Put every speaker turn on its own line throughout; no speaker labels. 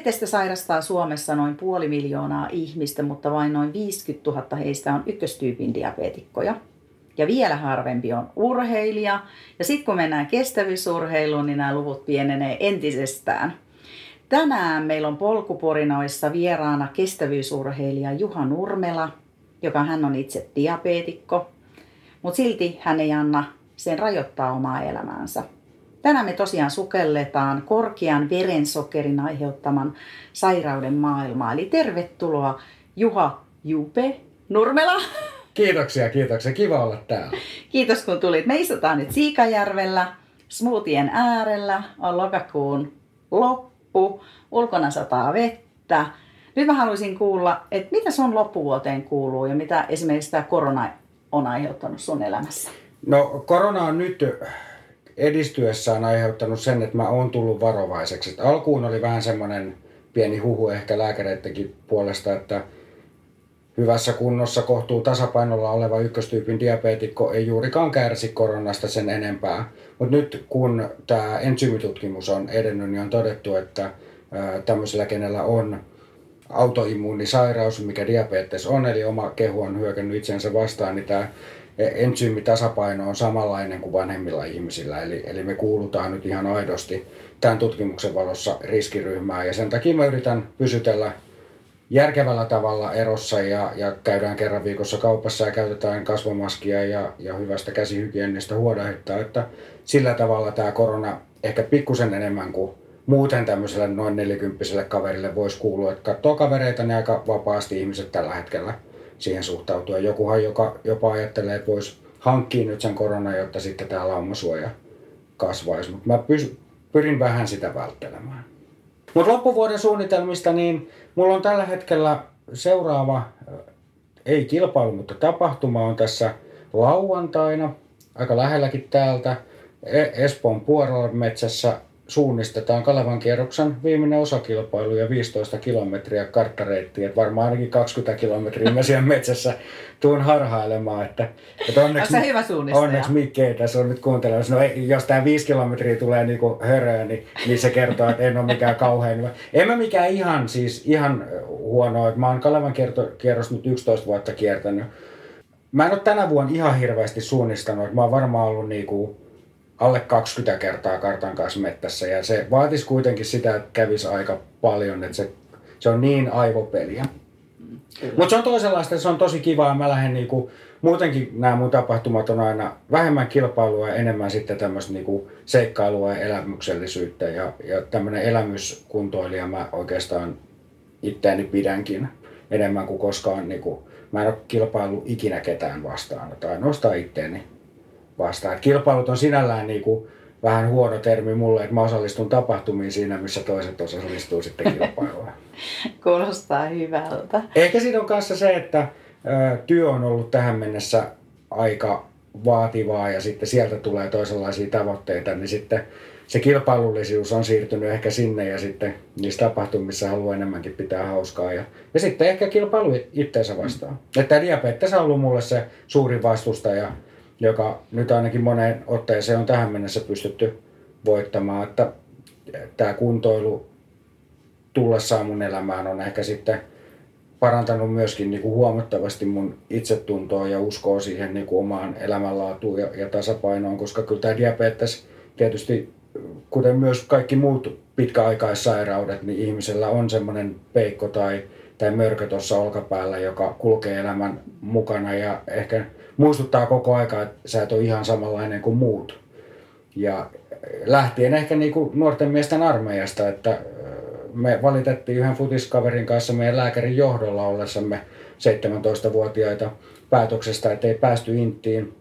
Diabetesta sairastaa Suomessa noin puoli miljoonaa ihmistä, mutta vain noin 50 000 heistä on ykköstyypin diabeetikkoja. Ja vielä harvempi on urheilija. Ja sitten kun mennään kestävyysurheiluun, niin nämä luvut pienenee entisestään. Tänään meillä on polkuporinoissa vieraana kestävyysurheilija Juha Nurmela, joka hän on itse diabeetikko. Mutta silti hän ei anna sen rajoittaa omaa elämäänsä. Tänään me tosiaan sukelletaan korkean verensokerin aiheuttaman sairauden maailmaa. Eli tervetuloa Juha Jupe Nurmela.
Kiitoksia, kiitoksia. Kiva olla täällä.
Kiitos kun tulit. Me istutaan nyt Siikajärvellä, smoothien äärellä. On lokakuun loppu. Ulkona sataa vettä. Nyt mä haluaisin kuulla, että mitä sun loppuvuoteen kuuluu ja mitä esimerkiksi tämä korona on aiheuttanut sun elämässä?
No korona on nyt edistyessään aiheuttanut sen, että mä oon tullut varovaiseksi. Et alkuun oli vähän semmoinen pieni huhu ehkä lääkäreidenkin puolesta, että hyvässä kunnossa kohtuu tasapainolla oleva ykköstyypin diabeetikko ei juurikaan kärsi koronasta sen enempää. Mutta nyt kun tämä ensyymitutkimus on edennyt, niin on todettu, että tämmöisellä, kenellä on autoimmuunisairaus, mikä diabetes on, eli oma kehu on hyökännyt itsensä vastaan, niin tämä entsyymmitasapaino on samanlainen kuin vanhemmilla ihmisillä. Eli, eli me kuulutaan nyt ihan aidosti tämän tutkimuksen valossa riskiryhmään ja sen takia mä yritän pysytellä järkevällä tavalla erossa ja, ja käydään kerran viikossa kaupassa ja käytetään kasvomaskia ja, ja hyvästä käsihygienistä huodahdittaa, että sillä tavalla tämä korona ehkä pikkusen enemmän kuin muuten tämmöiselle noin nelikymppiselle kaverille voisi kuulua, että katsoo kavereita niin aika vapaasti ihmiset tällä hetkellä – siihen suhtautua. Jokuhan joka jopa ajattelee, että voisi hankkia nyt sen korona, jotta sitten tämä laumasuoja kasvaisi. Mutta mä pys, pyrin vähän sitä välttelemään. Mutta loppuvuoden suunnitelmista, niin mulla on tällä hetkellä seuraava, ei kilpailu, mutta tapahtuma on tässä lauantaina, aika lähelläkin täältä, e- Espoon Puorometsässä suunnistetaan Kalevan kierroksen viimeinen osakilpailu ja 15 kilometriä karttareittiä. Että varmaan ainakin 20 kilometriä mä siellä metsässä tuun harhailemaan. Että,
että onneksi, on hyvä
onneksi Mikke ei tässä on nyt kuuntelemassa. No jos tämä 5 kilometriä tulee niinku höröä, niin, niin, se kertoo, että en ole mikään kauhean En mä mikään ihan, siis ihan huono. Että mä oon Kalevan kierros nyt 11 vuotta kiertänyt. Mä en ole tänä vuonna ihan hirveästi suunnistanut. Mä oon varmaan ollut niinku alle 20 kertaa kartan kanssa mettässä ja se vaatisi kuitenkin sitä, että kävisi aika paljon, että se, se on niin aivopeliä. Mutta se on toisenlaista, se on tosi kivaa. Mä lähden niinku, muutenkin nämä mun tapahtumat on aina vähemmän kilpailua ja enemmän sitten tämmöistä niinku seikkailua ja elämyksellisyyttä. Ja, ja tämmöinen elämyskuntoilija mä oikeastaan itseäni pidänkin enemmän kuin koskaan. Niinku, mä en ole kilpailu ikinä ketään vastaan, tai ainoastaan itteeni vastaan. Et kilpailut on sinällään niin kuin vähän huono termi mulle, että mä osallistun tapahtumiin siinä, missä toiset osallistuu sitten kilpailuun.
Kuulostaa hyvältä.
Ehkä siinä on kanssa se, että työ on ollut tähän mennessä aika vaativaa ja sitten sieltä tulee toisenlaisia tavoitteita, niin sitten se kilpailullisuus on siirtynyt ehkä sinne ja sitten niissä tapahtumissa haluaa enemmänkin pitää hauskaa. Ja, ja sitten ehkä kilpailu itteensä vastaan. Mm. Että diabetes on ollut mulle se suurin vastustaja joka nyt ainakin moneen otteeseen on tähän mennessä pystytty voittamaan, että tämä kuntoilu tullessaan mun elämään on ehkä sitten parantanut myöskin niin kuin huomattavasti mun itsetuntoa ja uskoa siihen niin kuin omaan elämänlaatuun ja, ja tasapainoon, koska kyllä tämä diabetes tietysti, kuten myös kaikki muut pitkäaikaissairaudet, niin ihmisellä on semmoinen peikko tai, tai mörkö tuossa olkapäällä, joka kulkee elämän mukana ja ehkä muistuttaa koko aika, että sä et ole ihan samanlainen kuin muut. Ja lähtien ehkä niin kuin nuorten miesten armeijasta, että me valitettiin yhden futiskaverin kanssa meidän lääkärin johdolla ollessamme 17-vuotiaita päätöksestä, että ei päästy Inttiin.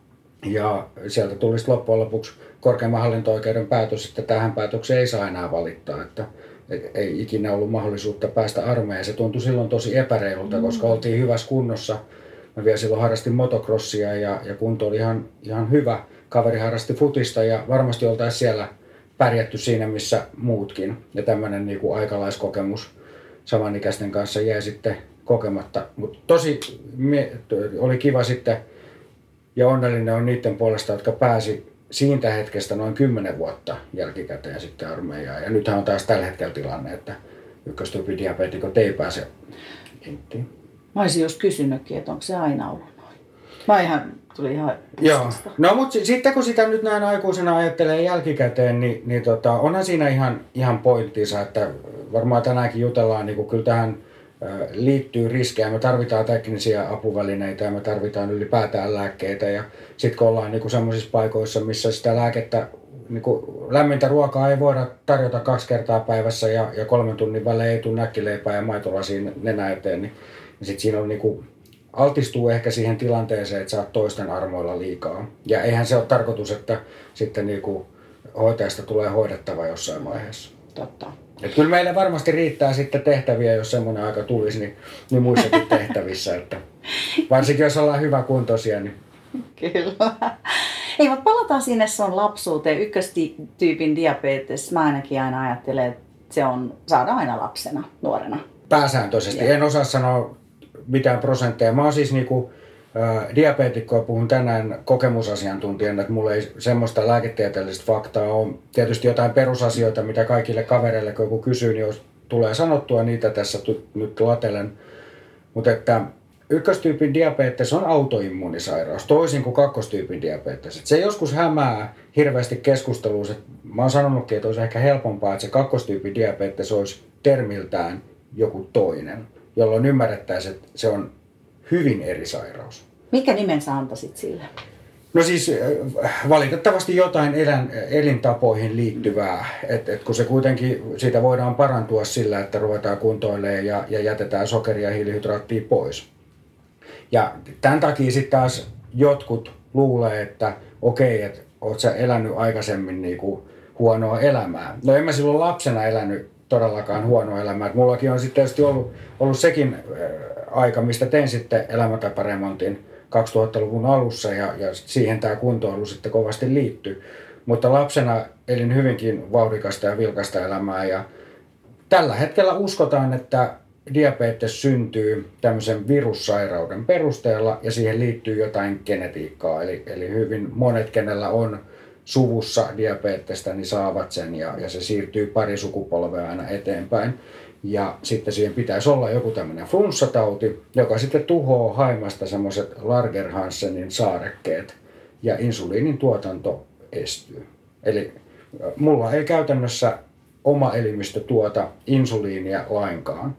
Ja sieltä tuli loppujen lopuksi korkeimman hallinto-oikeuden päätös, että tähän päätökseen ei saa enää valittaa. Että ei ikinä ollut mahdollisuutta päästä armeijaan. Se tuntui silloin tosi epäreilulta, mm. koska oltiin hyvässä kunnossa. Mä vielä silloin harrastin motocrossia ja, ja kunto oli ihan, ihan hyvä. Kaveri harrasti futista ja varmasti oltaisiin siellä pärjätty siinä, missä muutkin. Ja tämmöinen niin kuin aikalaiskokemus samanikäisten kanssa jäi sitten kokematta. Mutta tosi oli kiva sitten ja onnellinen on niiden puolesta, jotka pääsi siitä hetkestä noin 10 vuotta jälkikäteen sitten armeijaan. Ja nythän on taas tällä hetkellä tilanne, että ykköstyypidiabeetikot ei pääse inttiin.
Mä olisin just kysynytkin, että onko se aina ollut noin. Mä ihan, tuli ihan
Joo. No mutta sitten kun sitä nyt näin aikuisena ajattelee jälkikäteen, niin, niin tota, onhan siinä ihan, ihan pointtinsa, että varmaan tänäänkin jutellaan niin kyllä tähän liittyy riskejä. Me tarvitaan teknisiä apuvälineitä ja me tarvitaan ylipäätään lääkkeitä. Ja sitten kun ollaan niin semmoisissa paikoissa, missä sitä lääkettä, niin kuin lämmintä ruokaa ei voida tarjota kaksi kertaa päivässä ja, ja kolmen tunnin välein ei tule näkkileipää ja maitolasiin nenä eteen, niin, niin sitten siinä on niin kuin, altistuu ehkä siihen tilanteeseen, että sä oot toisten armoilla liikaa. Ja eihän se ole tarkoitus, että sitten niin kuin hoitajasta tulee hoidettava jossain vaiheessa.
Totta.
Et kyllä meille varmasti riittää sitten tehtäviä, jos semmoinen aika tulisi, niin, niin muissakin tehtävissä. Että varsinkin jos ollaan hyvä kuntoisia. Niin...
Kyllä. Ei, mutta palataan sinne sun lapsuuteen. Ykköstyypin diabetes, mä ainakin aina ajattelen, että se on saada aina lapsena, nuorena.
Pääsääntöisesti. Ja. En osaa sanoa mitään prosentteja. Mä oon siis niinku, diabeetikkoa puhun tänään kokemusasiantuntijana, että mulla ei semmoista lääketieteellistä faktaa ole. Tietysti jotain perusasioita, mitä kaikille kavereille, kun joku kysyy, niin jos tulee sanottua niitä tässä nyt latelen. Mutta että ykköstyypin diabetes on autoimmunisairaus, toisin kuin kakkostyypin diabetes. Et se joskus hämää hirveästi keskustelussa. Mä oon sanonutkin, että olisi ehkä helpompaa, että se kakkostyypin diabetes olisi termiltään joku toinen, jolloin ymmärrettäisiin, että se on hyvin eri sairaus.
Mikä nimen sä antaisit sille?
No siis äh, valitettavasti jotain elän, elintapoihin liittyvää, että et kun se kuitenkin, siitä voidaan parantua sillä, että ruvetaan kuntoilemaan ja, ja jätetään sokeria ja hiilihydraattia pois. Ja tämän takia sitten taas jotkut luulee, että okei, että oot sä elänyt aikaisemmin niinku huonoa elämää. No en mä silloin lapsena elänyt todellakaan huonoa elämää. Et mullakin on sitten tietysti ollut, ollut sekin aika, mistä tein sitten elämäntaparemontin 2000-luvun alussa ja, ja siihen tämä kuntoilu sitten kovasti liittyy. Mutta lapsena elin hyvinkin vauhdikasta ja vilkasta elämää ja tällä hetkellä uskotaan, että diabetes syntyy tämmöisen virussairauden perusteella ja siihen liittyy jotain genetiikkaa. Eli, eli hyvin monet, kenellä on suvussa diabetesta, niin saavat sen ja, ja se siirtyy pari sukupolvea aina eteenpäin. Ja sitten siihen pitäisi olla joku tämmöinen flunssatauti, joka sitten tuhoaa haimasta semmoiset Largerhansenin saarekkeet ja insuliinin tuotanto estyy. Eli mulla ei käytännössä oma elimistö tuota insuliinia lainkaan,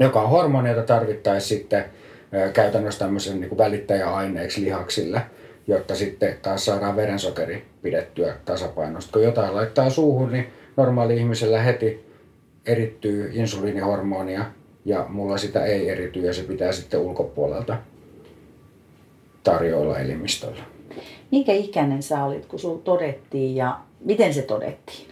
joka on hormoni, jota tarvittaisiin sitten käytännössä tämmöisen niin välittäjäaineeksi lihaksille, jotta sitten taas saadaan verensokeri pidettyä tasapainosta. Kun jotain laittaa suuhun, niin normaali ihmisellä heti erittyy insuliinihormonia ja mulla sitä ei erity ja se pitää sitten ulkopuolelta tarjoilla elimistöllä.
Minkä ikäinen sä olit, kun sulla todettiin ja miten se todettiin?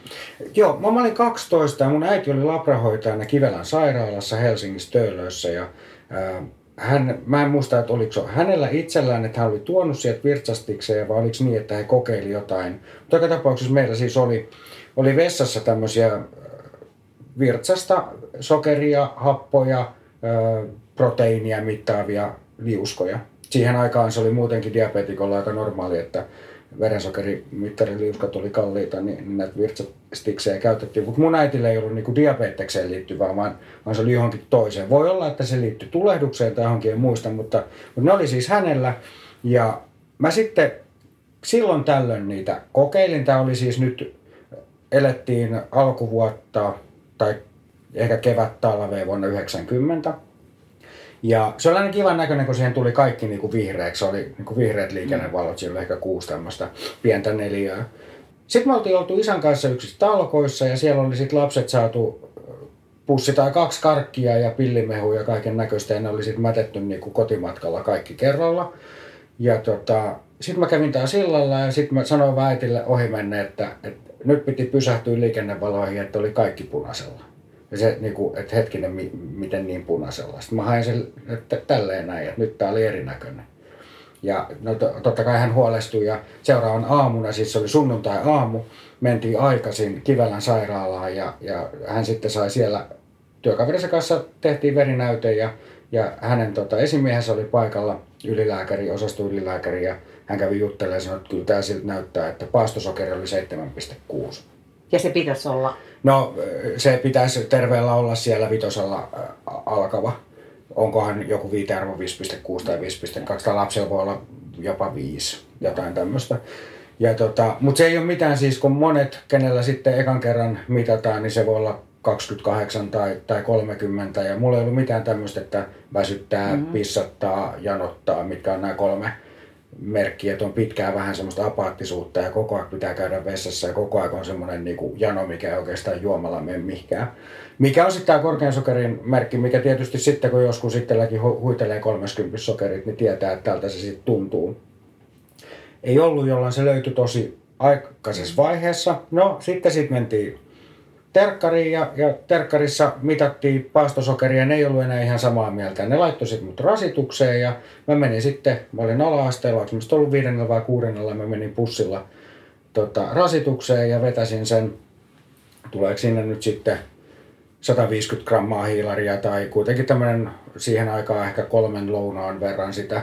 Joo, mä olin 12 ja mun äiti oli labrahoitajana Kivelän sairaalassa Helsingissä Töölössä ja hän, mä en muista, että oliko se hänellä itsellään, että hän oli tuonut sieltä virtsastikseen vai oliko niin, että he kokeili jotain. Mutta joka tapauksessa meillä siis oli, oli vessassa tämmöisiä virtsasta sokeria, happoja, proteiinia mittaavia liuskoja. Siihen aikaan se oli muutenkin diabetikolla aika normaali, että liuskat oli kalliita, niin näitä virtsastiksejä käytettiin. Mutta mun äitille ei ollut niinku diabetekseen liittyvää, vaan, vaan se oli johonkin toiseen. Voi olla, että se liittyi tulehdukseen tai johonkin, en muista, mutta, mutta ne oli siis hänellä. Ja mä sitten silloin tällöin niitä kokeilin. Tämä oli siis nyt, elettiin alkuvuotta tai ehkä kevät talveen vuonna 90. Ja se oli aina kivan näköinen, kun siihen tuli kaikki niin kuin vihreäksi. Se oli niin kuin vihreät liikennevalot, siinä oli ehkä kuusi tämmöistä pientä neliöä. Sitten me oltiin oltu isän kanssa yksissä talkoissa ja siellä oli sitten lapset saatu pussi tai kaksi karkkia ja pillimehu ja kaiken näköistä ja ne oli sitten mätetty niin kuin kotimatkalla kaikki kerralla. Ja tota, sitten mä kävin tää sillalla ja sitten mä sanoin väitille ohi menne, että, että nyt piti pysähtyä liikennevaloihin, että oli kaikki punaisella. Ja se, niin kuin, että hetkinen, mi, miten niin punaisella. Sitten mä hain sen, että tälleen näin, että nyt tää oli erinäköinen. Ja no, to, totta kai hän huolestui ja seuraavan aamuna, siis se oli sunnuntai-aamu, mentiin aikaisin Kivelän sairaalaan ja, ja hän sitten sai siellä työkaverinsa kanssa tehtiin verinäyte ja, ja hänen tota, esimiehensä oli paikalla ylilääkäri, osastoylilääkäri ja hän kävi juttelemaan ja sanoi, että kyllä tämä siltä näyttää, että paastosokeri oli 7,6.
Ja se pitäisi olla?
No se pitäisi terveellä olla siellä vitosella alkava. Onkohan joku viitearvo 5,6 tai 5,2 tai lapsella voi olla jopa 5, jotain tämmöistä. Ja tota, mutta se ei ole mitään siis, kun monet, kenellä sitten ekan kerran mitataan, niin se voi olla 28 tai, tai 30 ja mulla ei ollut mitään tämmöistä, että väsyttää, mm-hmm. pissattaa, janottaa, mitkä on nämä kolme merkkiä, että on pitkään vähän semmoista apaattisuutta ja koko ajan pitää käydä vessassa ja koko ajan on semmoinen niin kuin jano, mikä ei oikeastaan juomalla mene mihinkään. Mikä on sitten tämä korkean sokerin merkki, mikä tietysti sitten kun joskus itselläkin huitelee 30 sokerit, niin tietää, että tältä se sitten tuntuu. Ei ollut, jolloin se löytyi tosi aikaisessa vaiheessa. No sitten sitten mentiin terkkariin ja, ja terkkarissa mitattiin paastosokeria, ne ei ollut enää ihan samaa mieltä. Ne laittoi sitten mut rasitukseen ja mä menin sitten, mä olin ala-asteella, onko ollut viidennellä vai kuudennella, mä menin pussilla tota, rasitukseen ja vetäsin sen, tuleeko sinne nyt sitten 150 grammaa hiilaria tai kuitenkin tämmöinen siihen aikaan ehkä kolmen lounaan verran sitä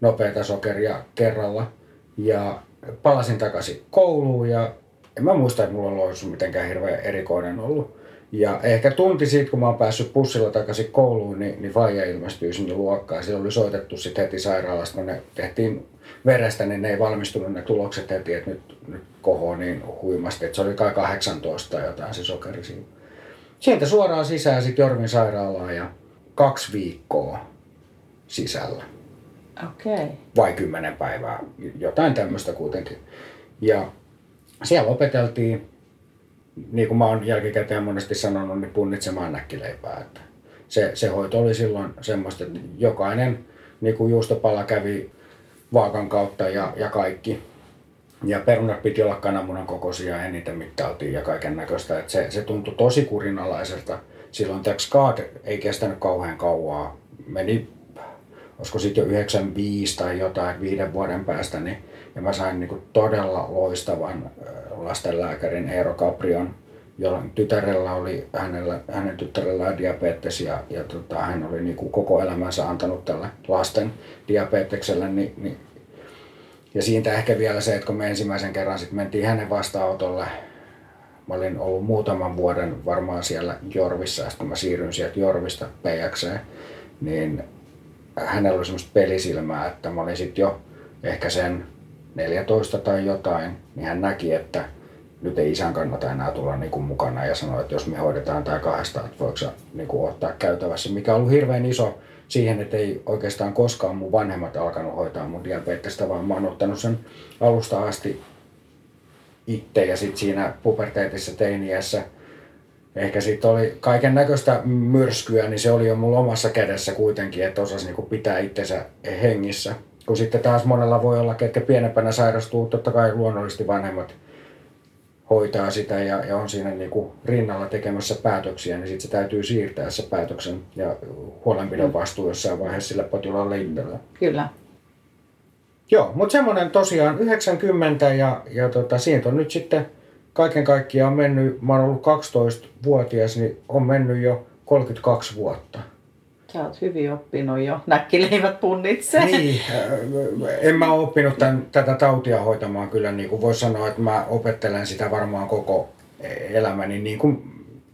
nopeata sokeria kerralla. Ja palasin takaisin kouluun ja en mä muista, että mulla on loisu mitenkään hirveän erikoinen ollut. Ja ehkä tunti siitä, kun mä oon päässyt pussilla takaisin kouluun, niin, niin Faija ilmestyi sinne luokkaan. Siellä oli soitettu sitten heti sairaalasta, kun ne tehtiin verestä, niin ne ei valmistunut ne tulokset heti, että nyt, nyt kohoo niin huimasti, että se oli kai 18 tai jotain se sokeri siinä. Sieltä suoraan sisään sitten Jorvin sairaalaan ja kaksi viikkoa sisällä.
Okei. Okay.
Vai kymmenen päivää, jotain tämmöistä kuitenkin. Ja siellä opeteltiin, niin kuin mä oon jälkikäteen monesti sanonut, niin punnitsemaan näkkileipää. Että se, se hoito oli silloin semmoista, että jokainen niin kuin juustopala kävi vaakan kautta ja, ja kaikki. Ja perunat piti olla kananmunan kokoisia eniten mittailtiin ja kaiken näköistä. Se, se tuntui tosi kurinalaiselta. Silloin Tex ei kestänyt kauhean kauaa. Meni, olisiko sitten jo 95 tai jotain, viiden vuoden päästä, niin ja mä sain niin kuin todella loistavan lastenlääkärin Eero Caprion, jolla tytärellä oli, hänellä, hänen tytärellään diabetes ja, ja tota, hän oli niin kuin koko elämänsä antanut tälle lasten diabetekselle. Niin, niin, ja siitä ehkä vielä se, että kun me ensimmäisen kerran sitten mentiin hänen vastaanotolle, mä olin ollut muutaman vuoden varmaan siellä Jorvissa, ja kun mä siirryin sieltä Jorvista PXeen, niin hänellä oli semmoista pelisilmää, että mä olin sitten jo ehkä sen 14 tai jotain, niin hän näki, että nyt ei isän kannata enää tulla niin kuin mukana ja sanoi, että jos me hoidetaan tämä kahdesta, että voiko niin kuin ottaa käytävässä, mikä on ollut hirveän iso siihen, että ei oikeastaan koskaan mun vanhemmat alkanut hoitaa mun diabetesta, vaan mä oon ottanut sen alusta asti itse ja sitten siinä puberteetissa teiniässä ehkä sitten oli kaiken näköistä myrskyä, niin se oli jo mulla omassa kädessä kuitenkin, että osasi niin pitää itsensä hengissä kun sitten taas monella voi olla, ketkä pienempänä sairastuu, totta kai luonnollisesti vanhemmat hoitaa sitä ja, ja on siinä niin kuin rinnalla tekemässä päätöksiä, niin sitten se täytyy siirtää se päätöksen ja huolenpidon mm. vastuu jossain vaiheessa sille potilaalle itselleen.
Kyllä.
Joo, mutta semmoinen tosiaan 90 ja, ja tota, siitä on nyt sitten kaiken kaikkiaan mennyt, mä oon ollut 12-vuotias, niin on mennyt jo 32 vuotta.
Sä oot hyvin oppinut jo näkkileivät punnitse.
Niin, äh, en mä oppinut tämän, tätä tautia hoitamaan kyllä, niin kuin voisi sanoa, että mä opettelen sitä varmaan koko elämäni. Niin kuin,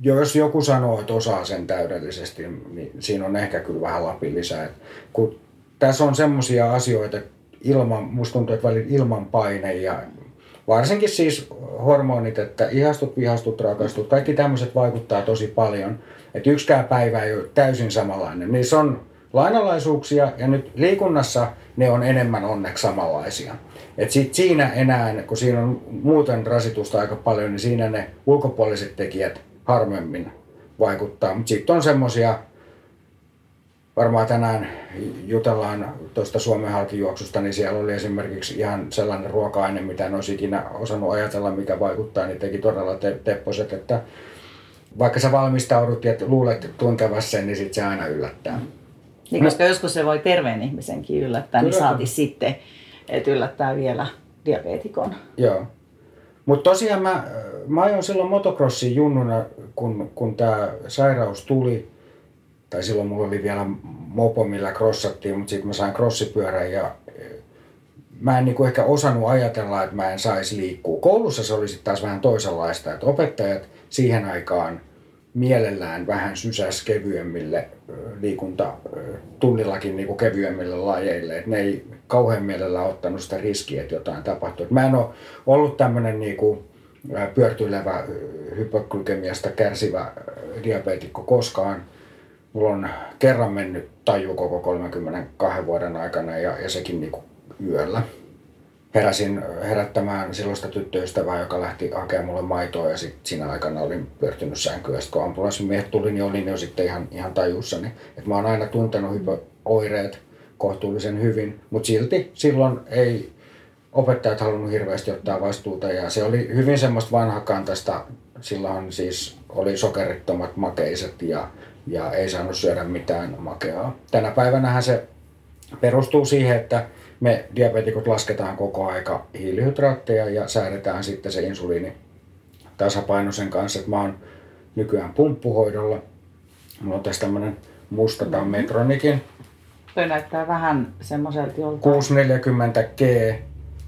jos joku sanoo, että osaa sen täydellisesti, niin siinä on ehkä kyllä vähän lapin lisää. kun tässä on semmoisia asioita, ilman, musta tuntuu, että välillä ilman paine ja varsinkin siis hormonit, että ihastut, vihastut, rakastut, kaikki tämmöiset vaikuttaa tosi paljon – että yksikään päivä ei ole täysin samanlainen. Niissä on lainalaisuuksia ja nyt liikunnassa ne on enemmän onneksi samanlaisia. Et sit siinä enää, kun siinä on muuten rasitusta aika paljon, niin siinä ne ulkopuoliset tekijät harvemmin vaikuttaa. Mutta sitten on semmoisia, varmaan tänään jutellaan tuosta Suomen halkijuoksusta, niin siellä oli esimerkiksi ihan sellainen ruoka-aine, mitä en olisi ikinä osannut ajatella, mikä vaikuttaa, niin teki todella te- tepposet, että vaikka sä valmistaudut ja luulet tuntevassa sen, niin sitten se aina yllättää.
Niin, koska no. joskus se voi terveen ihmisenkin yllättää, niin saati sitten, että yllättää vielä diabeetikon.
Joo. Mutta tosiaan mä, mä ajoin silloin motocrossin junnuna, kun, kun tämä sairaus tuli. Tai silloin mulla oli vielä mopo, millä crossattiin, mutta sitten mä sain crossipyörän ja mä en niinku ehkä osannut ajatella, että mä en saisi liikkua. Koulussa se oli sitten taas vähän toisenlaista, että opettajat siihen aikaan mielellään vähän sysäs kevyemmille liikunta tunnillakin niin kuin kevyemmille lajeille. Et ne ei kauhean mielellä ottanut sitä riskiä, että jotain tapahtuu. Et mä en ole ollut tämmöinen niin kuin pyörtylevä hypoglykemiasta kärsivä diabeetikko koskaan. Mulla on kerran mennyt taju koko 32 vuoden aikana ja, ja sekin niin kuin yöllä heräsin herättämään silloista tyttöystävää, joka lähti hakemaan mulle maitoa ja sitten siinä aikana olin pyörtynyt sänkyä. Ja sitten kun ambulanssimiehet tuli, niin olin jo sitten ihan, ihan tajussa. Niin, että mä oon aina tuntenut hypooireet kohtuullisen hyvin, mutta silti silloin ei opettajat halunnut hirveästi ottaa vastuuta ja se oli hyvin semmoista vanhakantaista. Silloin siis oli sokerittomat makeiset ja, ja ei saanut syödä mitään makeaa. Tänä päivänä se perustuu siihen, että me diabetikot lasketaan koko aika hiilihydraatteja ja säädetään sitten se insuliini tasapainoisen kanssa. Että mä oon nykyään pumppuhoidolla. Mulla on tässä tämmönen musta mm-hmm. Metronikin.
Toi näyttää vähän semmoiselta joltain.
640G.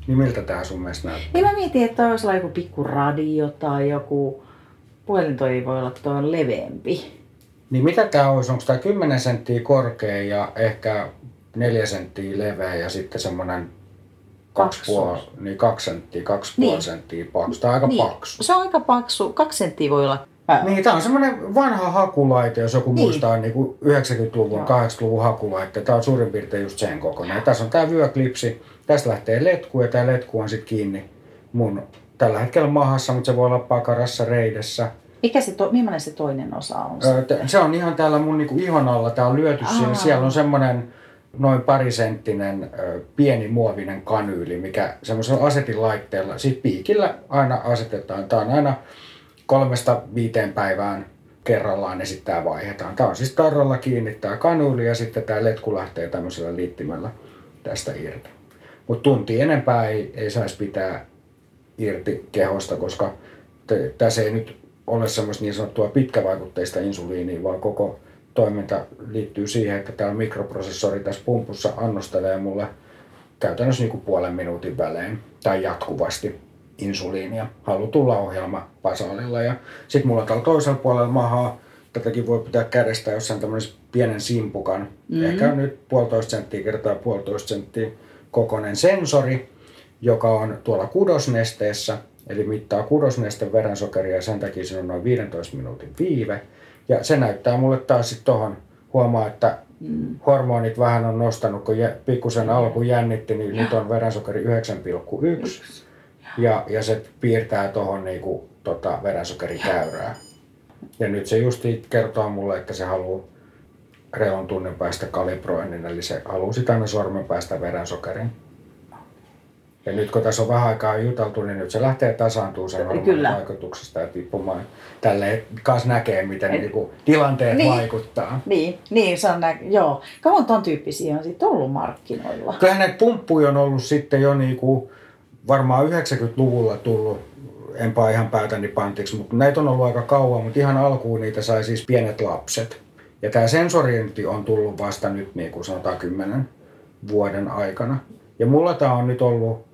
Niin miltä tää sun mielestä näyttää?
Niin mä mietin, että toi olisi joku pikku radio tai joku... Puhelin toi ei voi olla, toi on leveämpi.
Niin mitä tää olisi? Onko tää 10 senttiä korkea ja ehkä neljä senttiä leveä ja sitten semmoinen kaksi, puoli, niin kaksi senttiä, kaksi niin. puoli senttiä paksu. Tämä on aika niin. paksu.
Se on aika paksu. Kaksi senttiä voi olla
niin, tämä on semmoinen vanha hakulaite, jos joku niin. muistaa niin kuin 90-luvun, 80-luvun hakulaite. Tämä on suurin piirtein just sen kokoinen. Ja tässä on tämä vyöklipsi. Tästä lähtee letku ja tämä letku on sitten kiinni mun tällä hetkellä mahassa, mutta se voi olla pakarassa, reidessä.
Mikä se to, millainen se toinen osa on?
Se on ihan täällä mun niin kuin ihon alla. Tämä on lyöty siellä. Siellä on semmoinen noin parisenttinen pieni muovinen kanyyli, mikä semmoisella asetilaitteella, sit piikillä aina asetetaan. Tämä on aina kolmesta viiteen päivään kerrallaan ja sitten tämä vaihdetaan. Tämä on siis tarralla kiinni tämä kanyyli ja sitten tämä letku lähtee tämmöisellä liittimellä tästä irti. Mutta tunti enempää ei, ei saisi pitää irti kehosta, koska tässä ei nyt ole semmoista niin sanottua pitkävaikutteista insuliinia, vaan koko toiminta liittyy siihen, että tämä mikroprosessori tässä pumpussa annostelee mulle käytännössä niin kuin puolen minuutin välein tai jatkuvasti insuliinia halutulla ohjelma basaalilla. Ja sitten mulla täällä toisella puolella mahaa, tätäkin voi pitää kädestä jossain tämmöisen pienen simpukan, mm-hmm. ehkä nyt puolitoista senttiä kertaa puolitoista senttiä kokoinen sensori, joka on tuolla kudosnesteessä, eli mittaa kudosnesten verensokeria ja sen takia siinä on noin 15 minuutin viive. Ja se näyttää mulle taas sitten tuohon, huomaa, että mm. hormonit vähän on nostanut, kun pikkusen mm. alku jännitti, niin ja. nyt on verensokeri 9,1. Ja, ja se piirtää tuohon niinku, tota, verensokerikäyrää. Ja nyt se justi kertoo mulle, että se haluaa reilun tunnin päästä kalibroinnin, eli se halusi tänne sormen päästä verensokerin. Ja nyt kun tässä on vähän aikaa juteltu, niin nyt se lähtee tasaantumaan sen vaikutuksesta ja tippumaan. Tälle kanssa näkee, miten Et, niinku tilanteet niin, vaikuttaa.
Niin, niin se on nä- joo. Kauan ton tyyppisiä on sitten ollut markkinoilla?
Kyllähän näitä pumppuja on ollut sitten jo niinku, varmaan 90-luvulla tullut enpä ihan päätäni pantiksi, mutta näitä on ollut aika kauan, mutta ihan alkuun niitä sai siis pienet lapset. Ja tämä sensoriinti on tullut vasta nyt niin kuin sanotaan 10 vuoden aikana. Ja mulla tämä on nyt ollut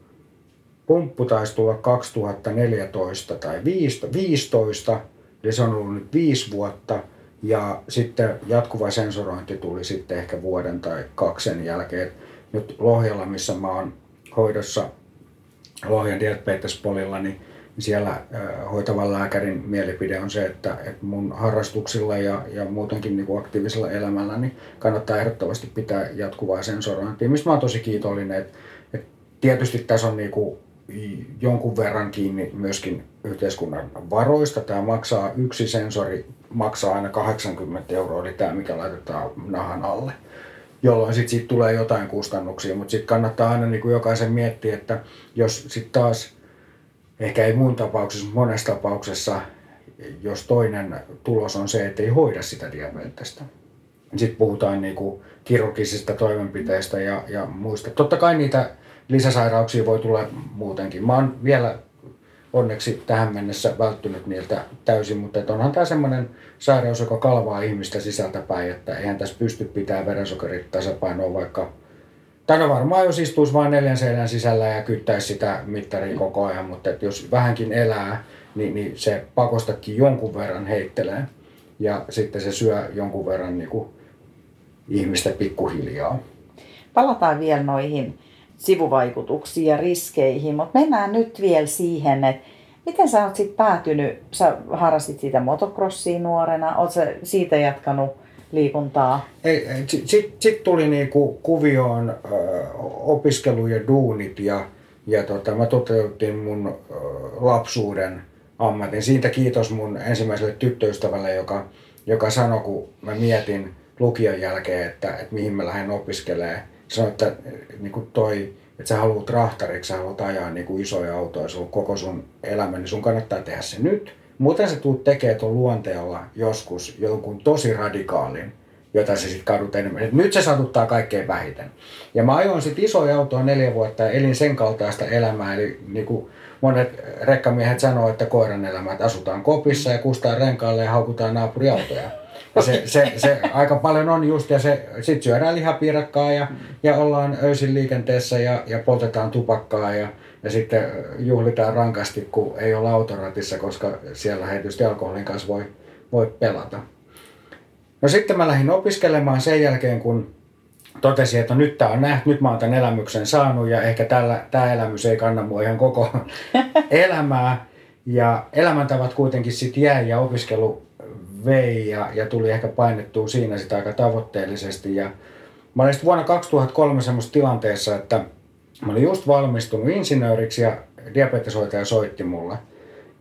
pumppu taisi tulla 2014 tai 15, eli se on ollut nyt viisi vuotta. Ja sitten jatkuva sensorointi tuli sitten ehkä vuoden tai kaksen jälkeen. Nyt Lohjalla, missä mä oon hoidossa Lohjan diabetespolilla, niin siellä hoitavan lääkärin mielipide on se, että, että mun harrastuksilla ja, ja muutenkin niin kuin aktiivisella elämällä niin kannattaa ehdottomasti pitää jatkuvaa sensorointia, mistä mä oon tosi kiitollinen. Että, että tietysti tässä on niin kuin jonkun verran kiinni myöskin yhteiskunnan varoista. Tämä maksaa, yksi sensori maksaa aina 80 euroa, eli tämä mikä laitetaan nahan alle jolloin sitten sit tulee jotain kustannuksia, mutta sitten kannattaa aina niin kuin jokaisen miettiä, että jos sitten taas, ehkä ei mun tapauksessa, mutta monessa tapauksessa, jos toinen tulos on se, että ei hoida sitä diabetesta, sitten puhutaan niin kuin kirurgisista toimenpiteistä ja, ja muista. Totta kai niitä lisäsairauksia voi tulla muutenkin. Mä oon vielä onneksi tähän mennessä välttynyt niiltä täysin, mutta että onhan tämä semmoinen sairaus, joka kalvaa ihmistä sisältäpäin, että eihän tässä pysty pitämään verensokerit tasapainoa vaikka Tänä varmaan jos istuisi vain neljän seinän sisällä ja kyttäisi sitä mittaria koko ajan, mutta että jos vähänkin elää, niin, niin se pakostakin jonkun verran heittelee. Ja sitten se syö jonkun verran niin kuin ihmistä pikkuhiljaa.
Palataan vielä noihin sivuvaikutuksiin ja riskeihin, mutta mennään nyt vielä siihen, että miten sä oot sitten päätynyt, sä harrastit siitä motocrossia nuorena, oot sä siitä jatkanut liikuntaa?
Ei, Sitten sit, tuli niinku kuvioon ö, opiskelu ja duunit ja, ja tota, mä toteutin mun lapsuuden ammatin. Siitä kiitos mun ensimmäiselle tyttöystävälle, joka, joka sanoi, kun mä mietin lukion jälkeen, että, että mihin mä lähden opiskelemaan sanoi, että niin kuin toi, että sä haluat rahtariksi, sä haluat ajaa niin kuin isoja autoja sun koko sun elämä, niin sun kannattaa tehdä se nyt. Muuten sä tuut tekemään tuon luonteella joskus jonkun tosi radikaalin, jota se sitten kadut enemmän. Et nyt se satuttaa kaikkein vähiten. Ja mä ajoin sitten isoja autoja neljä vuotta ja elin sen kaltaista elämää. Eli niin kuin monet rekkamiehet sanoo, että koiran elämä, että asutaan kopissa ja kustaan renkaalle ja haukutaan naapuriautoja. Ja se, se, se, aika paljon on just, ja se, sit syödään lihapiirakkaa ja, ja ollaan öisin liikenteessä ja, ja poltetaan tupakkaa ja, ja sitten juhlitaan rankasti, kun ei ole autoratissa, koska siellä tietysti alkoholin kanssa voi, voi pelata. No sitten mä lähdin opiskelemaan sen jälkeen, kun totesin, että nyt tämä on nähty, nyt mä oon tämän elämyksen saanut ja ehkä tällä, tämä elämys ei kanna mua ihan koko elämää. Ja elämäntavat kuitenkin sitten jäi ja opiskelu vei ja, ja tuli ehkä painettua siinä sitä aika tavoitteellisesti. Ja mä olin vuonna 2003 semmoisessa tilanteessa, että mä olin just valmistunut insinööriksi ja diabeteshoitaja soitti mulle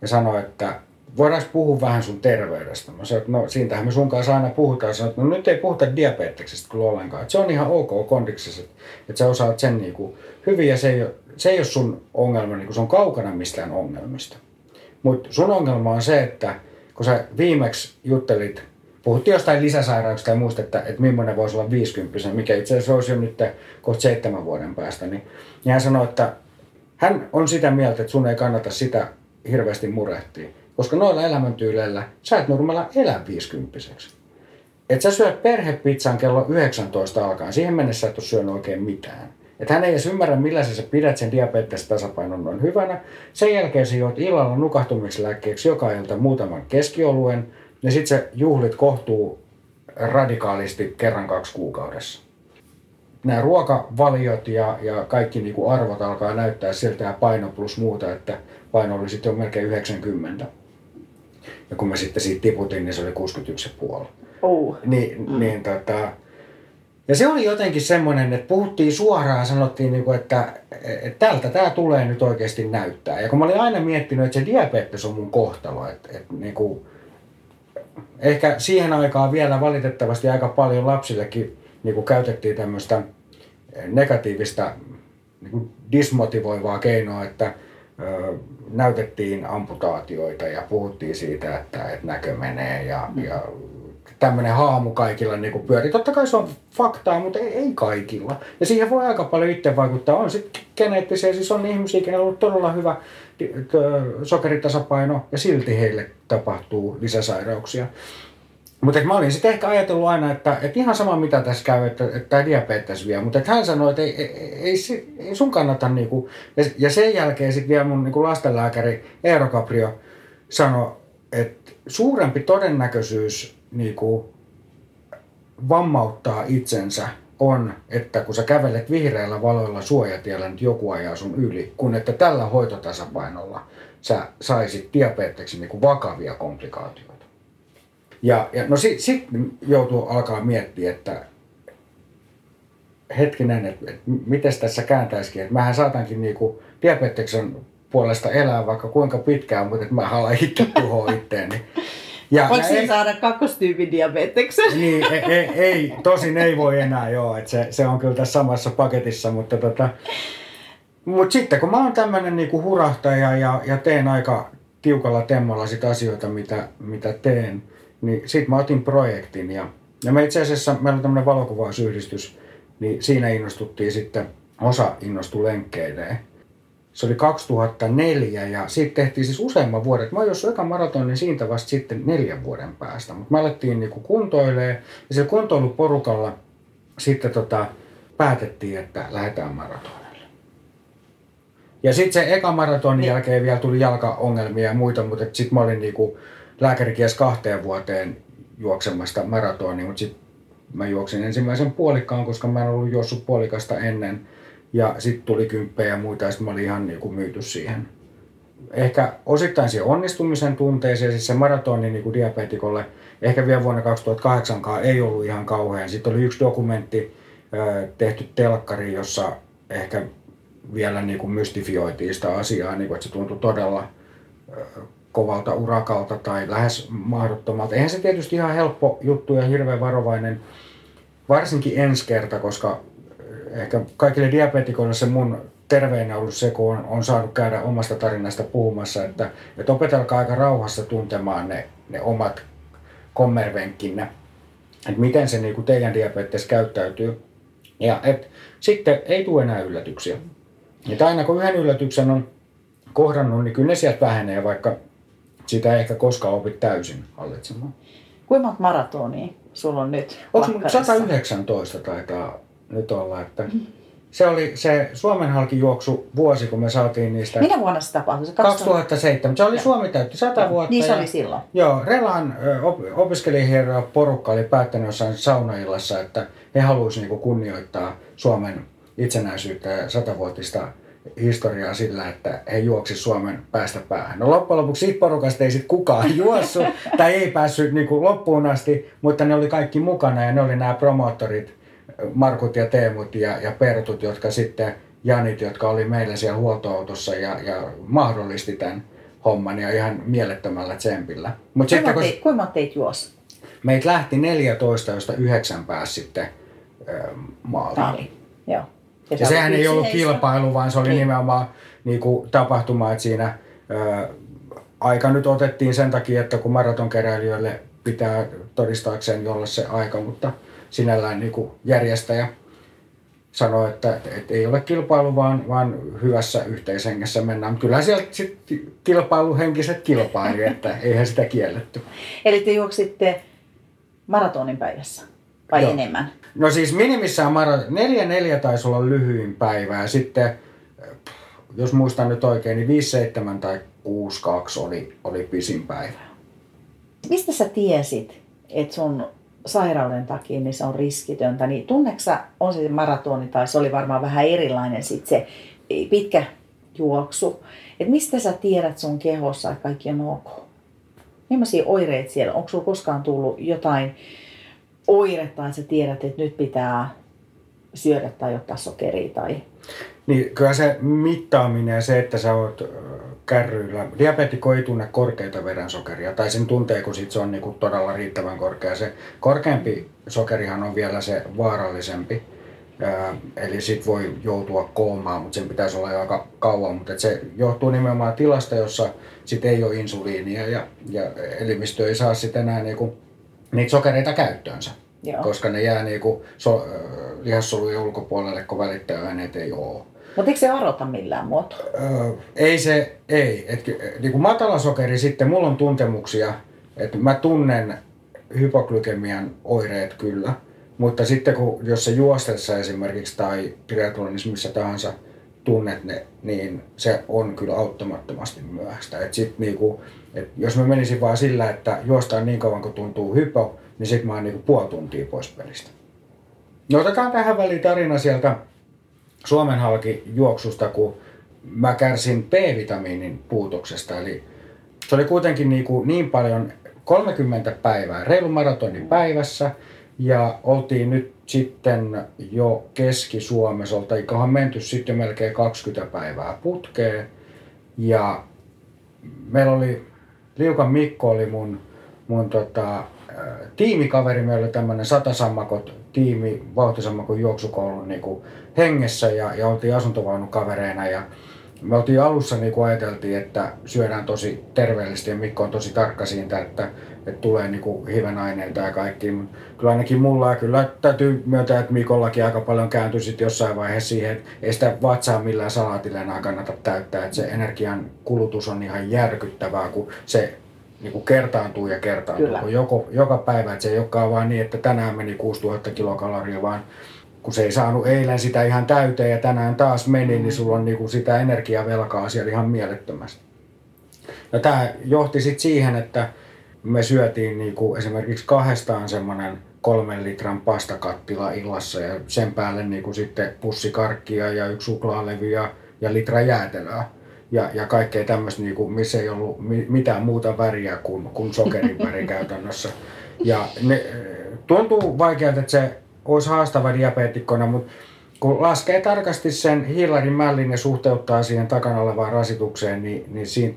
ja sanoi, että voidaanko puhua vähän sun terveydestä? Mä sanoin, että no siitähän me sun kanssa aina puhutaan. Sanoin, että no nyt ei puhuta diabeteksestä kyllä ollenkaan. Että se on ihan ok kondiksessa, että, että sä osaat sen niin kuin hyvin ja se ei, ole, se ei ole sun ongelma, niin kuin se on kaukana mistään ongelmista. Mutta sun ongelma on se, että kun sä viimeksi juttelit, puhuttiin jostain lisäsairauksista ja muista, että, että millainen voisi olla 50 mikä itse asiassa olisi jo nyt kohta seitsemän vuoden päästä, niin, niin hän sanoi, että hän on sitä mieltä, että sun ei kannata sitä hirveästi murehtia, koska noilla elämäntyyleillä sä et normaalilla elä 50 että sä syöt perhepizzan kello 19 alkaen, siihen mennessä et ole syönyt oikein mitään. Että hän ei edes ymmärrä, millä sä pidät sen tasapainon noin hyvänä. Sen jälkeen sä juot illalla nukahtumislääkkeeksi joka ilta muutaman keskioluen. Ja sit sä juhlit kohtuu radikaalisti kerran kaksi kuukaudessa. Nämä ruokavaliot ja, ja kaikki niin kuin arvot alkaa näyttää siltä ja paino plus muuta, että paino oli sitten jo melkein 90. Ja kun mä sitten siitä tiputin, niin se oli 61,5. Oh. Niin, mm. niin tota, ja se oli jotenkin semmoinen, että puhuttiin suoraan sanottiin, niin kuin, että, että tältä tämä tulee nyt oikeasti näyttää. Ja kun mä olin aina miettinyt, että se diabetes on mun kohtalo, että, että niin kuin, ehkä siihen aikaan vielä valitettavasti aika paljon lapsillekin niin kuin käytettiin tämmöistä negatiivista niin kuin dismotivoivaa keinoa, että ö, näytettiin amputaatioita ja puhuttiin siitä, että, että näkö menee ja, ja tämmöinen haamu kaikilla niin pyörii. Totta kai se on faktaa, mutta ei, ei kaikilla. Ja siihen voi aika paljon itse vaikuttaa. On sitten geneettisiä, siis on ihmisiä, kenellä on ollut todella hyvä sokeritasapaino ja silti heille tapahtuu lisäsairauksia. Mutta mä olin sitten ehkä ajatellut aina, että, että ihan sama mitä tässä käy, että tämä diabetes vie. Mutta hän sanoi, että ei, ei, ei, ei sun kannata, niinku, ja, ja sen jälkeen sitten vielä mun niinku lastenlääkäri Eero Caprio sanoi, että suurempi todennäköisyys niin kuin vammauttaa itsensä on, että kun sä kävelet vihreällä valoilla suojatiellä, nyt joku ajaa sun yli, kun että tällä hoitotasapainolla sä saisit diabeteksen niin kuin vakavia komplikaatioita. Ja, ja no sitten sit joutuu alkaa miettiä, että hetkinen, että, että miten tässä kääntäisikin. Että mähän saatankin niinku diabeteksen puolesta elää vaikka kuinka pitkään, mutta että mä haluan itse tuhoa itteeni.
Ja, Voiko siinä saada kakkostyypin diabeteksen?
Niin, ei, ei, ei, tosin ei voi enää joo, että se, se on kyllä tässä samassa paketissa, mutta tota, mutta sitten kun mä oon tämmöinen niinku hurahtaja ja, ja teen aika tiukalla temmolla sit asioita, mitä, mitä teen, niin sitten mä otin projektin ja, ja me itse asiassa, meillä on tämmöinen valokuvausyhdistys, niin siinä innostuttiin sitten, osa innostui lenkkeilee. Se oli 2004 ja siitä tehtiin siis useamman vuoden. Mä juossut ekan maratonin siitä vasta sitten neljän vuoden päästä. Mutta me alettiin niinku kuntoilee ja sillä kuntoiluporukalla sitten tota, päätettiin, että lähdetään maratonille. Ja sitten se eka maratonin niin. jälkeen vielä tuli jalkaongelmia ja muita, mutta sitten mä olin niinku lääkärikies kahteen vuoteen juoksemasta maratonia, mutta sitten mä juoksin ensimmäisen puolikkaan, koska mä en ollut juossut puolikasta ennen. Ja sitten tuli kymppejä ja muita ja sitten mä olin ihan niinku myyty siihen. Ehkä osittain siihen onnistumisen tunteeseen, siis se maratoni niin diabetikolle, ehkä vielä vuonna 2008 ei ollut ihan kauhean. Sitten oli yksi dokumentti tehty telkkari, jossa ehkä vielä niin kuin mystifioitiin sitä asiaa, niin kuin, että se tuntui todella kovalta urakalta tai lähes mahdottomalta. Eihän se tietysti ihan helppo juttu ja hirveän varovainen, varsinkin ensi kerta, koska ehkä kaikille diabetikoille se mun terveinä ollut se, kun on, on saanut käydä omasta tarinasta puhumassa, että, että opetelkaa aika rauhassa tuntemaan ne, ne omat kommervenkkinne, että miten se niin kuin teidän diabetes käyttäytyy. Ja et, sitten ei tule enää yllätyksiä. Että aina kun yhden yllätyksen on kohdannut, niin kyllä ne sieltä vähenee, vaikka sitä ei ehkä koskaan opi täysin hallitsemaan.
Kuinka monta maratonia sulla on nyt?
Onko 119 taitaa nyt olla, että se oli se Suomen halki juoksu vuosi, kun me saatiin niistä...
Minä vuonna se tapahtui?
2007. Se oli Suomi täytti 100 vuotta.
Niin se oli silloin.
Joo, Relan op, opiskelijahierro porukka oli päättänyt jossain saunaillassa, että he haluaisivat niinku kunnioittaa Suomen itsenäisyyttä ja satavuotista historiaa sillä, että he juoksi Suomen päästä päähän. No loppujen lopuksi siitä porukasta ei sitten kukaan juossu tai ei päässyt niin kuin loppuun asti, mutta ne oli kaikki mukana ja ne oli nämä promoottorit, Markut ja Teemut ja, ja Pertut, jotka sitten Janit, jotka oli meillä siellä huoltoautossa ja, ja mahdollisti tämän homman ja ihan mielettömällä tsempillä.
Mut kuinka, sitten, te, kuinka teit juos?
Meitä lähti 14, josta yhdeksän pääsi sitten äh, maaliin.
Joo.
Ja, ja sehän ei ollut kilpailu, vaan se oli niin. nimenomaan niin kuin tapahtuma, että siinä ää, aika nyt otettiin sen takia, että kun maratonkeräilijöille pitää todistaakseen jolla se aika, mutta sinällään niin kuin järjestäjä sanoi, että, että ei ole kilpailu, vaan, vaan hyvässä yhteishengessä mennään. Kyllä sieltä sitten kilpailuhenkiset kilpaili, että eihän sitä kielletty.
Eli te juoksitte maratonin päivässä vai Joo. enemmän?
No siis minimissään mara, neljä neljä taisi olla lyhyin päivä ja sitten, jos muistan nyt oikein, niin 5-7 tai 6-2 oli, oli pisin päivä.
Mistä sä tiesit, että sun sairauden takia niin se on riskitöntä, niin tunneksä, on se maratoni tai se oli varmaan vähän erilainen sit se pitkä juoksu, että mistä sä tiedät sun kehossa, että kaikki on ok? Millaisia oireita siellä? Onko sulla koskaan tullut jotain oiretta, että sä tiedät, että nyt pitää syödä tai ottaa sokeria tai...
Niin, kyllä se mittaaminen ja se, että sä oot kärryillä. Diabetikko ei tunne korkeita verensokeria, tai sen tuntee, kun sit se on niinku todella riittävän korkea. Se korkeampi sokerihan on vielä se vaarallisempi. eli sit voi joutua koomaan, mutta sen pitäisi olla jo aika kauan. Mutta se johtuu nimenomaan tilasta, jossa sit ei ole insuliinia ja, ja elimistö ei saa sitten enää niinku niitä sokereita käyttöönsä. Joo. Koska ne jää niinku so, lihassolujen ulkopuolelle, kun välittäjäaineet ei ole.
Mutta eikö se arota millään muotoa?
Ei se, ei. Et, niinku matala sokeri sitten, mulla on tuntemuksia, että mä tunnen hypoglykemian oireet kyllä. Mutta sitten kun, jos se juostessa esimerkiksi tai triathlonissa missä tahansa tunnet ne, niin se on kyllä auttamattomasti myöhäistä. Et sit niinku, et jos mä menisin vaan sillä, että juostaan niin kauan kun tuntuu hypo, niin sitten mä oon niinku puoli tuntia pois pelistä. No otetaan tähän väliin tarina sieltä Suomen halki juoksusta, kun mä kärsin B-vitamiinin puutoksesta. Eli se oli kuitenkin niin, kuin niin paljon 30 päivää, reilu maratonin päivässä. Ja oltiin nyt sitten jo Keski-Suomessa, oltaikohan menty sitten melkein 20 päivää putkeen. Ja meillä oli, Liukan Mikko oli mun, mun tota, tiimikaveri, meillä oli tämmöinen satasammakot tiimi vauhtisammakon juoksukoulun niin kuin hengessä ja, ja oltiin asuntovaunukavereina ja me oltiin alussa niin kuin ajateltiin, että syödään tosi terveellisesti ja Mikko on tosi tarkka siitä, että, että tulee niin kuin hivenaineita ja kaikki. Kyllä ainakin mulla ja kyllä täytyy myöntää, että Mikollakin aika paljon kääntyi sitten jossain vaiheessa siihen, että ei sitä vatsaa millään salaatilla enää kannata täyttää. Että se energian kulutus on ihan järkyttävää, kun se niin kuin kertaantuu ja kertaantuu. Kyllä. Joko, joka päivä, että se ei olekaan vaan niin, että tänään meni 6000 kilokaloria, vaan kun se ei saanut eilen sitä ihan täyteen ja tänään taas meni, niin sulla on niin kuin sitä energiavelkaa siellä ihan mielettömästi. No tämä johti sitten siihen, että me syötiin niin kuin esimerkiksi kahdestaan semmoinen kolmen litran pastakattila illassa ja sen päälle niin kuin sitten pussikarkkia ja yksi suklaalevy ja, ja litra jäätelöä. Ja, ja kaikkea tämmöistä, niin kuin, missä ei ollut mitään muuta väriä kuin, kuin sokerin väri käytännössä. Ja ne, tuntuu vaikealta, että se olisi haastava diabeetikkona, mutta kun laskee tarkasti sen hiilarin mällin ja suhteuttaa siihen takana olevaan rasitukseen, niin, niin siinä,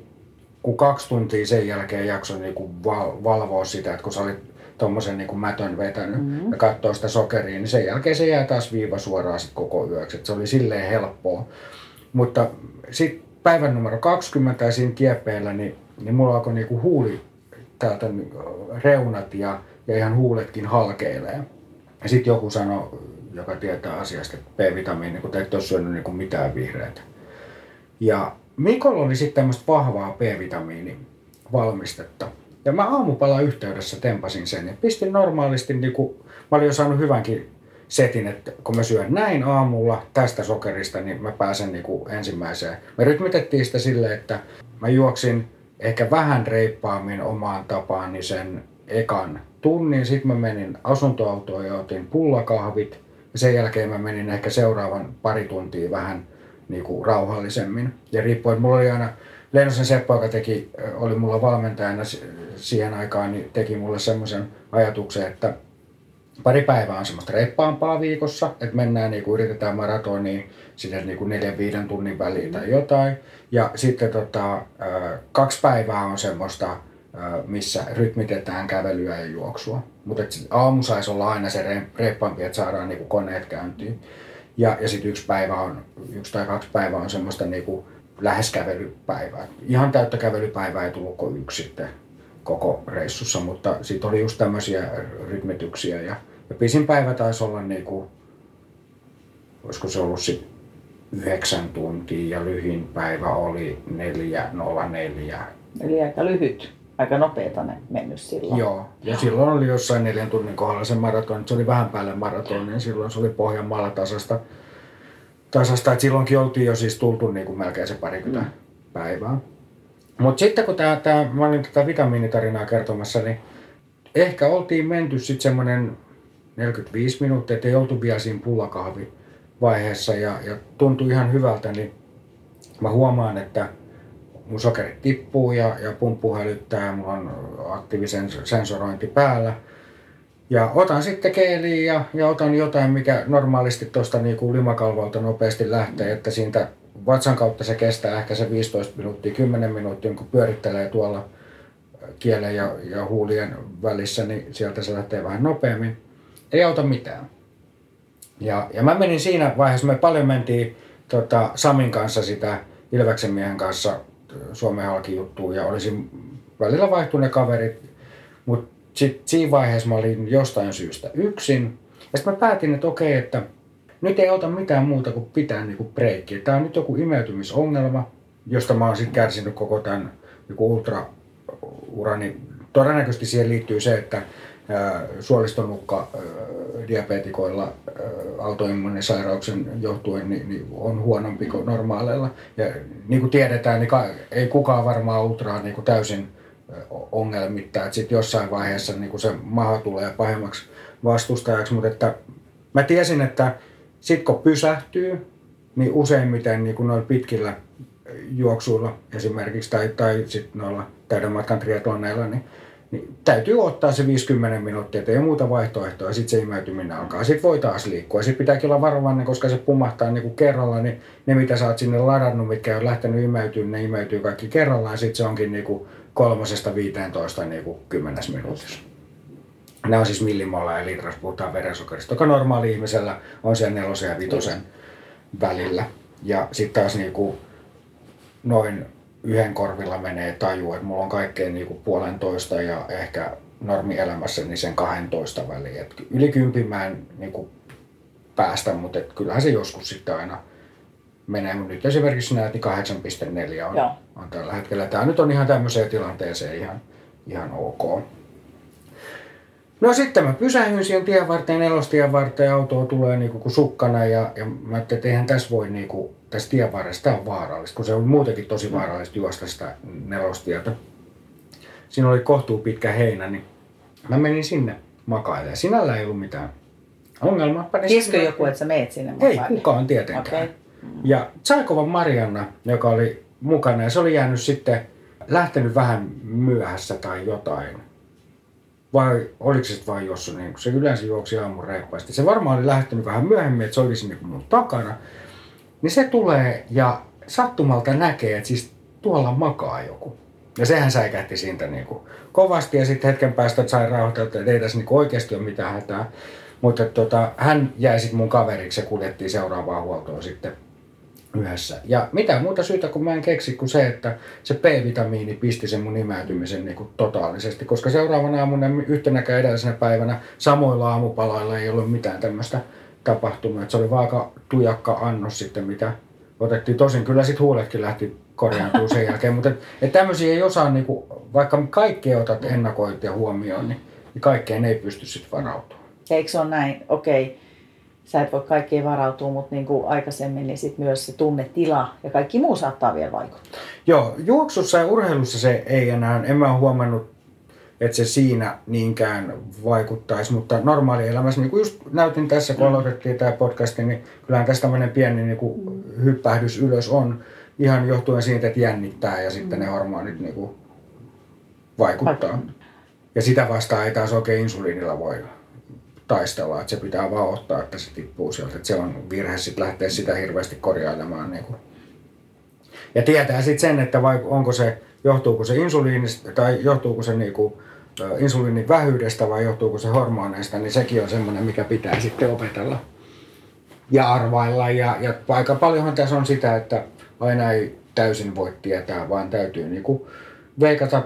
kun kaksi tuntia sen jälkeen jakso niin kuin val, valvoa sitä, että kun sä olit tuommoisen niin kuin mätön vetänyt mm-hmm. ja katsoo sitä sokeria, niin sen jälkeen se jää taas viiva suoraan sit koko yöksi. Et se oli silleen helppoa. Mutta sitten päivän numero 20 ja siinä kieppeillä, niin, niin mulla alkoi niin kuin huuli täältä reunat ja, ja ihan huuletkin halkeilee. Ja sitten joku sanoi, joka tietää asiasta, että B-vitamiini, kun te ette ole syönyt niin mitään vihreitä. Ja Mikolla oli sitten tämmöistä vahvaa B-vitamiinivalmistetta. Ja mä aamupala yhteydessä tempasin sen ja pistin normaalisti, niin kuin, mä olin jo saanut hyvänkin setin, että kun mä syön näin aamulla tästä sokerista, niin mä pääsen niin kuin ensimmäiseen. Me rytmitettiin sitä silleen, että mä juoksin ehkä vähän reippaammin omaan tapaan niin sen ekan tunnin, sitten mä menin asuntoautoon ja otin pullakahvit. Ja sen jälkeen mä menin ehkä seuraavan pari tuntia vähän niin kuin rauhallisemmin. Ja riippuen, mulla oli aina, Leinosen Seppo, joka teki, oli mulla valmentajana siihen aikaan, niin teki mulle semmoisen ajatuksen, että pari päivää on semmoista reippaampaa viikossa, että mennään niin kuin yritetään maratonia sinne niin kuin neljän viiden tunnin väliin tai jotain. Ja sitten tota, kaksi päivää on semmoista missä rytmitetään kävelyä ja juoksua. Mutta aamu saisi olla aina se reippaampi, että saadaan niinku koneet käyntiin. Ja, ja sitten yksi päivä on, yksi tai kaksi päivää on semmoista niinku lähes kävelypäivää. Ihan täyttä kävelypäivää ei tullut kuin yksi sitten koko reissussa, mutta sitten oli just tämmöisiä rytmityksiä. Ja, ja pisin päivä taisi olla niinku, olisiko se ollut sitten yhdeksän tuntia ja lyhin päivä oli 4.04.
Eli aika lyhyt aika nopeeta ne mennyt silloin.
Joo, ja silloin oli jossain neljän tunnin kohdalla se maraton, se oli vähän päälle maraton, niin silloin se oli Pohjanmaalla tasasta. tasasta että silloinkin oltiin jo siis tultu niin kuin melkein se parikymmentä mm. päivää. Mutta sitten kun tää, tää, mä olin tätä vitamiinitarinaa kertomassa, niin ehkä oltiin menty sitten semmoinen 45 minuuttia, ettei oltu vielä siinä pullakahvivaiheessa ja, ja tuntui ihan hyvältä, niin mä huomaan, että mun sokerit tippuu ja, ja pumppu hälyttää, mulla on aktiivisen sensorointi päällä. Ja otan sitten keeliä ja, ja otan jotain, mikä normaalisti tuosta niinku limakalvolta nopeasti lähtee, että siitä vatsan kautta se kestää ehkä se 15 minuuttia, 10 minuuttia, kun pyörittelee tuolla kielen ja, ja huulien välissä, niin sieltä se lähtee vähän nopeammin. Ei auta mitään. Ja, ja mä menin siinä vaiheessa, me paljon mentiin tota, Samin kanssa sitä Ilveksen miehen kanssa Suomen halki juttuun ja olisin välillä vaihtunut ne kaverit, mutta sitten siinä vaiheessa mä olin jostain syystä yksin. Ja sitten mä päätin, että okei, että nyt ei ota mitään muuta kuin pitää niinku breikkiä. Tämä on nyt joku imeytymisongelma, josta mä oon sitten kärsinyt koko tämän joku ultraurani. Todennäköisesti siihen liittyy se, että suolistonukka diabetikoilla autoimmunisairauksen johtuen niin, niin on huonompi kuin normaaleilla. Ja niin kuin tiedetään, niin ei kukaan varmaan ultraa niin kuin täysin ongelmitta, että sitten jossain vaiheessa niin kuin se maha tulee pahemmaksi vastustajaksi, mutta että mä tiesin, että sitten kun pysähtyy, niin useimmiten niin kuin noilla pitkillä juoksuilla esimerkiksi tai, tai sitten noilla täyden matkan triatloneilla, niin niin täytyy ottaa se 50 minuuttia, että ei muuta vaihtoehtoa, ja sitten se imeytyminen alkaa. Sitten voi taas liikkua. Sitten pitääkin olla varovainen, koska se pumahtaa niin kuin kerralla, niin ne mitä sä oot sinne ladannut, mitkä on lähtenyt imeytyä, ne imeytyy kaikki kerrallaan, ja sitten se onkin niin kuin kolmosesta 15 niin kuin kymmenes minuutissa. Nämä on siis millimolla ja litras, puhutaan verensokerista, joka normaali ihmisellä on siellä nelosen ja vitosen välillä. Ja sitten taas niin kuin noin yhden korvilla menee taju, että mulla on kaikkein niin kuin puolentoista ja ehkä normielämässä niin sen 12 väliin. Et yli kympin mä en niin kuin päästä, mutta et kyllähän se joskus sitten aina menee. Mutta nyt esimerkiksi näet, niin 8,4 on, on tällä hetkellä. Tämä nyt on ihan tämmöiseen tilanteeseen ihan, ihan ok. No sitten mä pysähdyin siihen tien varteen, nelostien varteen, autoa tulee niinku kuin sukkana ja, ja mä ajattelin, että eihän tässä voi niinku, tässä tien varressa, tämä on vaarallista, kun se on muutenkin tosi vaarallista juosta sitä nelostietä. Siinä oli kohtuu pitkä heinä, niin mä menin sinne makailemaan. Sinällä ei ollut mitään ongelmaa.
Tiesikö joku, että sä meet sinne
Ei kukaan tietenkään. Okay. Ja Tsaikova Marianna, joka oli mukana, ja se oli jäänyt sitten, lähtenyt vähän myöhässä tai jotain vai oliko se vain Jossu, niin kun se yleensä juoksi aamun reippaasti. Se varmaan oli lähtenyt vähän myöhemmin, että se oli sinne mun takana. Niin se tulee ja sattumalta näkee, että siis tuolla makaa joku. Ja sehän säikähti siitä niin kuin kovasti ja sitten hetken päästä sai rauhoitella, että ei tässä niin oikeasti ole mitään hätää. Mutta tota, hän jäi sitten mun kaveriksi ja kuljettiin seuraavaan huoltoon sitten yhdessä. Ja mitä muuta syytä kun mä en keksi kuin se, että se B-vitamiini pisti sen mun imääntymisen niin kuin totaalisesti. Koska seuraavana aamuna yhtenäkään edellisenä päivänä samoilla aamupaloilla ei ollut mitään tämmöistä tapahtunut. Et se oli vaan aika tujakka annos sitten, mitä otettiin. Tosin kyllä sitten huuletkin lähti korjaantua sen jälkeen. Mutta et, et tämmöisiä ei osaa, niin kuin, vaikka kaikkea otat ennakointia huomioon, niin, niin kaikkeen ei pysty sitten varautumaan.
Eikö se ole näin? Okei. Okay sä et voi kaikkeen varautua, mutta niin kuin aikaisemmin, niin sit myös se tunnetila ja kaikki muu saattaa vielä vaikuttaa.
Joo, juoksussa ja urheilussa se ei enää, en mä huomannut, että se siinä niinkään vaikuttaisi, mutta normaali elämässä, niin kuin just näytin tässä, kun mm. aloitettiin tämä podcast, niin kyllähän tästä tämmöinen pieni niin kuin mm. hyppähdys ylös on ihan johtuen siitä, että jännittää ja sitten mm. ne hormonit niin kuin vaikuttaa. Ja sitä vastaan ei taas oikein insuliinilla voi taistella, että se pitää vaan ottaa, että se tippuu sieltä. Että se on virhe sitten lähteä sitä hirveästi korjailemaan. Niin kuin. Ja tietää sitten sen, että vai, onko se, johtuuko se insuliinista tai johtuuko se niin kuin, insuliinin vähyydestä vai johtuuko se hormoneista, niin sekin on semmoinen, mikä pitää sitten opetella ja arvailla. Ja, ja aika paljonhan tässä on sitä, että aina ei täysin voi tietää, vaan täytyy niin kuin veikata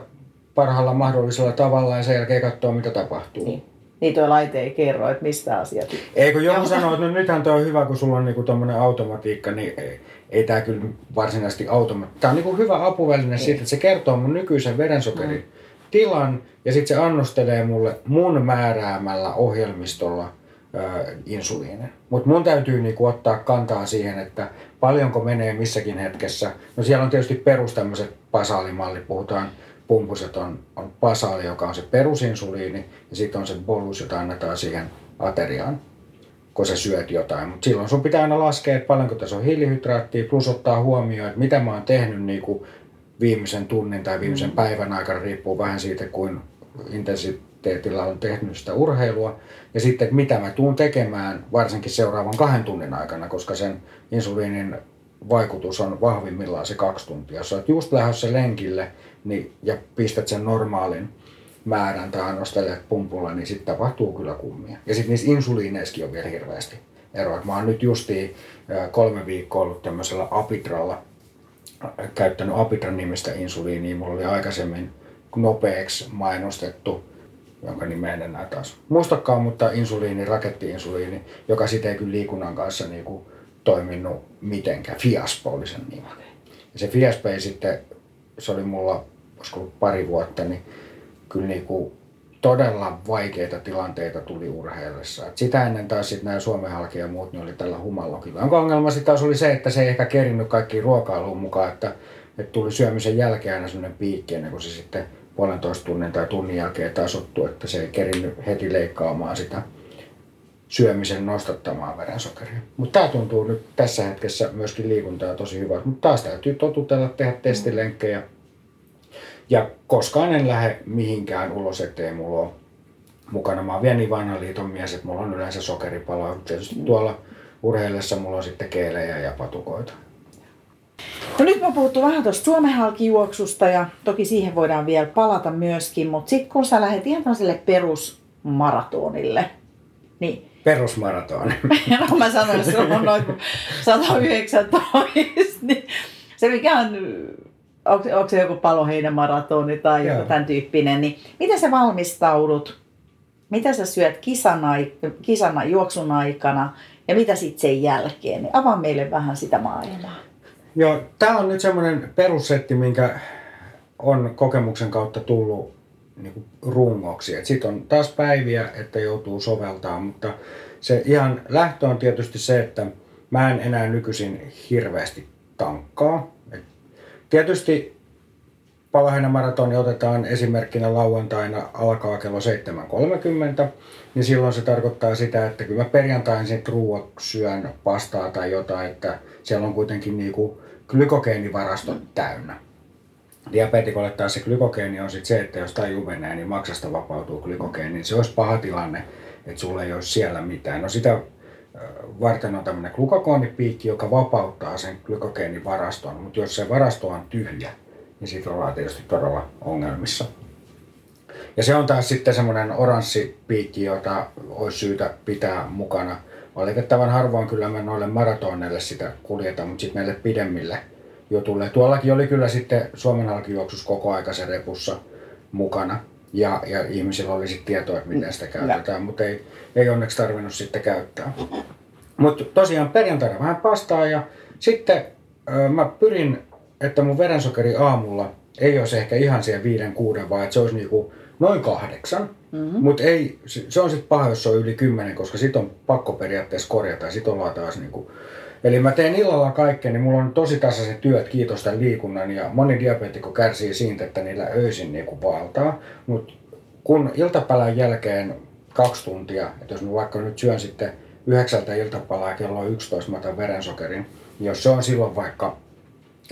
parhaalla mahdollisella tavalla ja sen jälkeen katsoa, mitä tapahtuu. Niin
niin tuo laite ei kerro, että mistä asiat...
Ei kun joku sanoo, että no nythän tuo on hyvä, kun sulla on niinku tuommoinen automatiikka, niin ei, ei tämä kyllä varsinaisesti automatiikka. Tämä on niinku hyvä apuväline niin. siitä, että se kertoo mun nykyisen verensokerin mm. tilan ja sitten se annostelee mulle mun määräämällä ohjelmistolla insuliinin. Mutta mun täytyy niinku ottaa kantaa siihen, että paljonko menee missäkin hetkessä. No siellä on tietysti perus tämmöiset pasaalimallit, puhutaan pumpuset on, on pasaali, joka on se perusinsuliini, ja sitten on se bolus, jota annetaan siihen ateriaan, kun sä syöt jotain. Mutta silloin sun pitää aina laskea, että paljonko tässä on hiilihydraattia, plus ottaa huomioon, että mitä mä oon tehnyt niin kuin viimeisen tunnin tai viimeisen mm. päivän aikana, riippuu vähän siitä, kuin intensiteetillä on tehnyt sitä urheilua. Ja sitten, että mitä mä tuun tekemään varsinkin seuraavan kahden tunnin aikana, koska sen insuliinin vaikutus on vahvimmillaan se kaksi tuntia. Jos olet just lähdössä lenkille niin, ja pistät sen normaalin määrän tai annostelet pumpulla, niin sitten tapahtuu kyllä kummia. Ja sitten niissä insuliineissakin on vielä hirveästi eroa. Mä oon nyt justiin kolme viikkoa ollut tämmöisellä Apitralla, käyttänyt Apitran nimistä insuliinia. Mulla oli aikaisemmin nopeaksi mainostettu, jonka nimeä en enää taas muistakaan, mutta insuliini, rakettiinsuliini, joka sitten ei kyllä liikunnan kanssa niinku toiminut mitenkään. Fiaspo oli sen nimi. Ja se Fiaspo ei sitten, se oli mulla, koska ollut pari vuotta, niin kyllä niinku todella vaikeita tilanteita tuli urheillessa. Et sitä ennen taas sitten nämä Suomen halki ja muut, niin oli tällä humallokilla. Onko ongelma sitten taas oli se, että se ei ehkä kerinnyt kaikkiin ruokailuun mukaan, että, että tuli syömisen jälkeen aina sellainen piikki ennen kuin se sitten puolentoista tunnin tai tunnin jälkeen tasottu, että se ei kerinnyt heti leikkaamaan sitä syömisen nostattamaan verensokeria. Mutta tämä tuntuu nyt tässä hetkessä myöskin liikuntaa tosi hyvältä. Mutta taas täytyy totutella tehdä testilenkkejä Ja koskaan en lähde mihinkään ulos, ettei mulla ole mukana. Mä oon vielä niin vanhan liiton mies, että mulla on yleensä sokeripaloa. Tietysti tuolla urheillessa mulla on sitten keelejä ja patukoita.
No nyt mä puhuttu vähän tuosta Suomen halkijuoksusta ja toki siihen voidaan vielä palata myöskin, mutta sitten kun sä lähdet ihan tämmöiselle perusmaratonille, niin
Perusmaratoni.
no mä sanoin, että se on noin 119, niin se mikä on, onko, onko se joku paloheinämaratoni tai
Joo.
joku tämän tyyppinen, niin miten sä valmistaudut, mitä sä syöt kisan, aik- kisan juoksun aikana ja mitä sitten sen jälkeen, niin avaa meille vähän sitä maailmaa.
Joo, tämä on nyt semmoinen perussetti, minkä on kokemuksen kautta tullut niin kuin rungoksi. Sitten on taas päiviä, että joutuu soveltaa, mutta se ihan lähtö on tietysti se, että mä en enää nykyisin hirveästi tankkaa. Et tietysti Paloheinämaratoni otetaan esimerkkinä lauantaina alkaa kello 7.30, niin silloin se tarkoittaa sitä, että kyllä mä perjantain sitten ruuat syön pastaa tai jotain, että siellä on kuitenkin niinku glykogeenivarastot täynnä. Diabetikolle taas se glykogeeni on sitten se, että jos taju menee, niin maksasta vapautuu glykogeeni, se olisi paha tilanne, että sulla ei olisi siellä mitään. No sitä varten on tämmöinen glukagoonipiikki, joka vapauttaa sen glykogeenivaraston, mutta jos se varasto on tyhjä, niin siitä ollaan tietysti todella ongelmissa. Ja se on taas sitten semmoinen oranssi piikki, jota olisi syytä pitää mukana. Valitettavan harvoin kyllä mä noille maratoneille sitä kuljetan, mutta sitten näille pidemmille jutulle. Tuollakin oli kyllä sitten Suomen halkijuoksus koko aika se repussa mukana. Ja, ja ihmisillä oli sitten tietoa, että miten sitä käytetään, mutta ei, ei onneksi tarvinnut sitten käyttää. Mutta tosiaan perjantaina vähän pastaa ja sitten ö, mä pyrin, että mun verensokeri aamulla ei olisi ehkä ihan siellä viiden kuuden, vaan että se olisi niinku noin kahdeksan. Mm-hmm. Mutta ei, se se on sitten paha, jos se on yli kymmenen, koska sit on pakko periaatteessa korjata ja sit ollaan taas niinku Eli mä teen illalla kaikkea, niin mulla on tosi tasaiset työt, kiitos tämän liikunnan, ja moni diabeetikko kärsii siitä, että niillä öisin niinku valtaa. Mutta kun iltapäivän jälkeen kaksi tuntia, että jos mä vaikka nyt syön sitten yhdeksältä iltapalaa kello on 11 mä otan verensokerin, niin jos se on silloin vaikka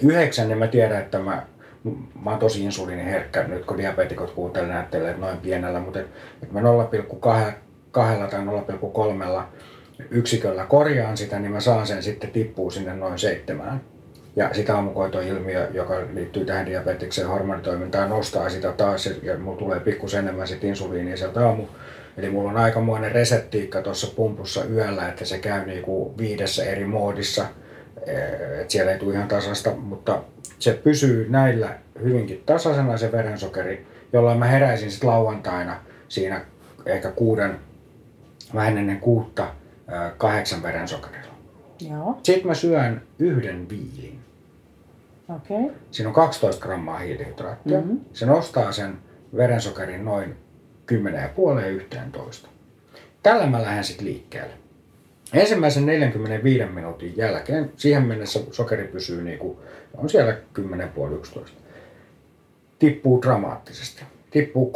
yhdeksän, niin mä tiedän, että mä, mä oon tosi insuliiniherkkä. Nyt, kun diabetikot kuuntelee näyttelee noin pienellä, mutta et, et mä 0,2 tai 0,3 yksiköllä korjaan sitä, niin mä saan sen sitten tippuu sinne noin seitsemään. Ja sitä aamukoitoilmiö, joka liittyy tähän diabetiksen hormonitoimintaan, nostaa sitä taas ja- ja mulla tulee pikkusen enemmän sit insuliinia sieltä aamu. Eli mulla on aikamoinen reseptiikka tuossa pumpussa yöllä, että se käy niinku viidessä eri moodissa. Et siellä ei tule ihan tasasta, mutta se pysyy näillä hyvinkin tasaisena se verensokeri, jolloin mä heräisin sitten lauantaina siinä ehkä kuuden, vähän ennen kuutta, ää, kahdeksan verensokerilla.
Joo,
Sitten mä syön yhden viilin.
Okay.
Siinä on 12 grammaa hiilihydraattia.
Mhm.
Mm-hmm. Se nostaa sen verensokerin noin 10,5-11. Tällä mä lähden sitten liikkeelle. Ensimmäisen 45 minuutin jälkeen, siihen mennessä sokeri pysyy niinku, on siellä 10,5-11. Tippuu dramaattisesti. Tippuu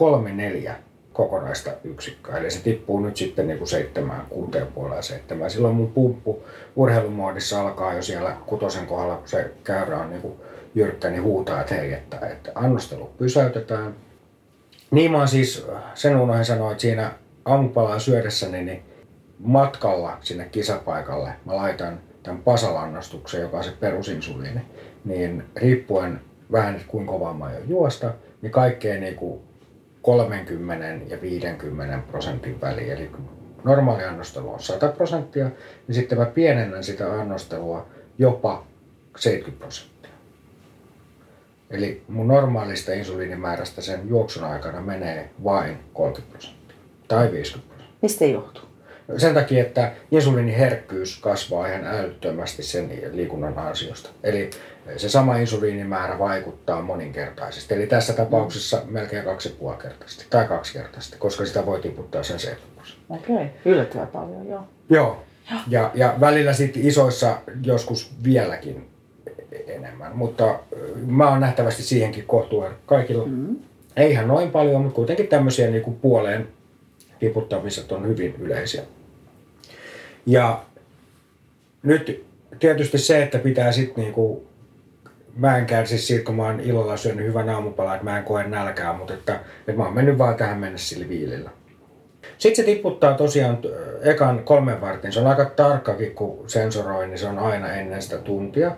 3-4 kokonaista yksikköä. Eli se tippuu nyt sitten niinku 7, 6,5 ja 7. Silloin mun pumppu urheilumoodissa alkaa jo siellä kutosen kohdalla, kun se käyrä on niinku jyrkkä, niin huutaa, että hei, että, että annostelu pysäytetään. Niin mä siis, sen unohdin sanoa, että siinä aamupalaa syödessäni, niin matkalla sinne kisapaikalle mä laitan tämän pasalannostuksen, joka on se perusinsuliini, niin riippuen vähän, kuinka kovaa mä juosta, niin kaikkeen niin kuin 30 ja 50 prosentin väliin. Eli kun normaali annostelu on 100 prosenttia, niin sitten mä pienennän sitä annostelua jopa 70 prosenttia. Eli mun normaalista insuliinimäärästä sen juoksun aikana menee vain 30 prosenttia tai 50 prosenttia.
Mistä johtuu?
Sen takia, että insuliiniherkkyys kasvaa ihan älyttömästi sen liikunnan ansiosta. Eli se sama insuliinimäärä vaikuttaa moninkertaisesti. Eli tässä tapauksessa melkein kaksi ja puoli kertaisesti tai kaksi kertaisesti, koska sitä voi tiputtaa sen 70 prosenttia.
Okei, okay. yllättävän paljon, joo.
Joo. Ja, ja välillä sitten isoissa joskus vieläkin enemmän. Mutta mä oon nähtävästi siihenkin kohtuun kaikilla. Mm. Ei ihan noin paljon, mutta kuitenkin tämmöisiä niin kuin puoleen tiputtamiset on hyvin yleisiä. Ja nyt tietysti se, että pitää sitten niinku mä en kärsi siitä, kun mä oon ilolla syönyt hyvän aamupalan, että mä en koe nälkää, mutta että, että mä oon mennyt vaan tähän mennessä sillä viilillä. Sitten se tiputtaa tosiaan ekan kolmen vartin. Se on aika tarkkakin, kun sensoroi, niin se on aina ennen sitä tuntia.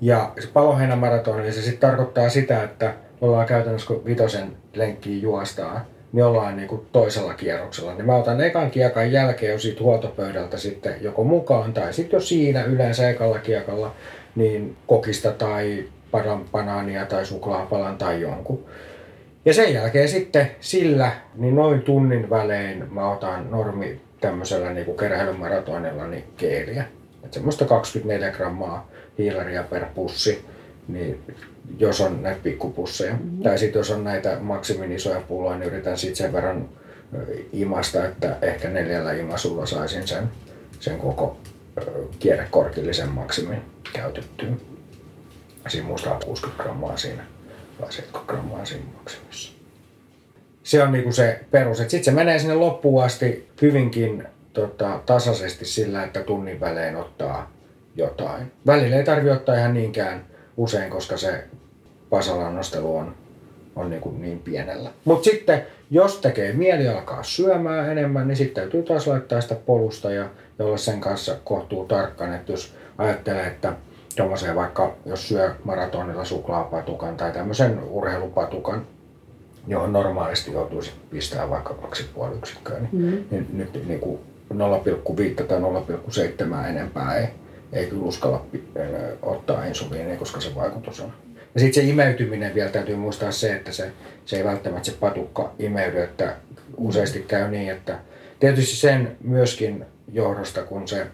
Ja paloheinämaratoni, se sitten tarkoittaa sitä, että ollaan käytännössä kun vitosen lenkkiin juostaa, ollaan niin kuin toisella kierroksella. Niin mä otan ekan kiekan jälkeen jo siitä huoltopöydältä sitten joko mukaan tai sitten jo siinä yleensä ekalla kiekalla niin kokista tai banaania tai suklaapalan tai jonkun. Ja sen jälkeen sitten sillä, niin noin tunnin välein mä otan normi tämmöisellä niin kuin keräilymaratonilla niin keeliä. Että semmoista 24 grammaa hiilaria per pussi, niin jos on näitä pikkupusseja. Mm-hmm. Tai sitten jos on näitä maksimin isoja pulloja, niin yritän sitten sen verran imasta, että ehkä neljällä imasulla saisin sen, sen koko kierrekorkillisen maksimin käytettyä. Siinä muistaa 60 grammaa siinä vai 70 grammaa siinä maksimissa. Se on niinku se perus. Sitten se menee sinne loppuun asti hyvinkin tota, tasaisesti sillä, että tunnin välein ottaa jotain. Välillä ei tarvitse ottaa ihan niinkään usein, koska se pasalannostelu on, on niin, kuin niin pienellä. Mutta sitten, jos tekee mieli alkaa syömään enemmän, niin sitten täytyy taas laittaa sitä polusta ja, ja olla sen kanssa kohtuu tarkkaan, että jos ajattelee, että tuommoiseen vaikka, jos syö maratonilla suklaapatukan tai tämmöisen urheilupatukan, johon normaalisti joutuisi pistää vaikka 2,5 yksikköä, niin, mm. niin nyt niin kuin 0,5 tai 0,7 enempää ei, ei kyllä uskalla ottaa insuliinia, koska se vaikutus on. Ja sitten se imeytyminen vielä täytyy muistaa se, että se, se ei välttämättä se patukka imeydy, että useasti käy niin, että tietysti sen myöskin johdosta, kun se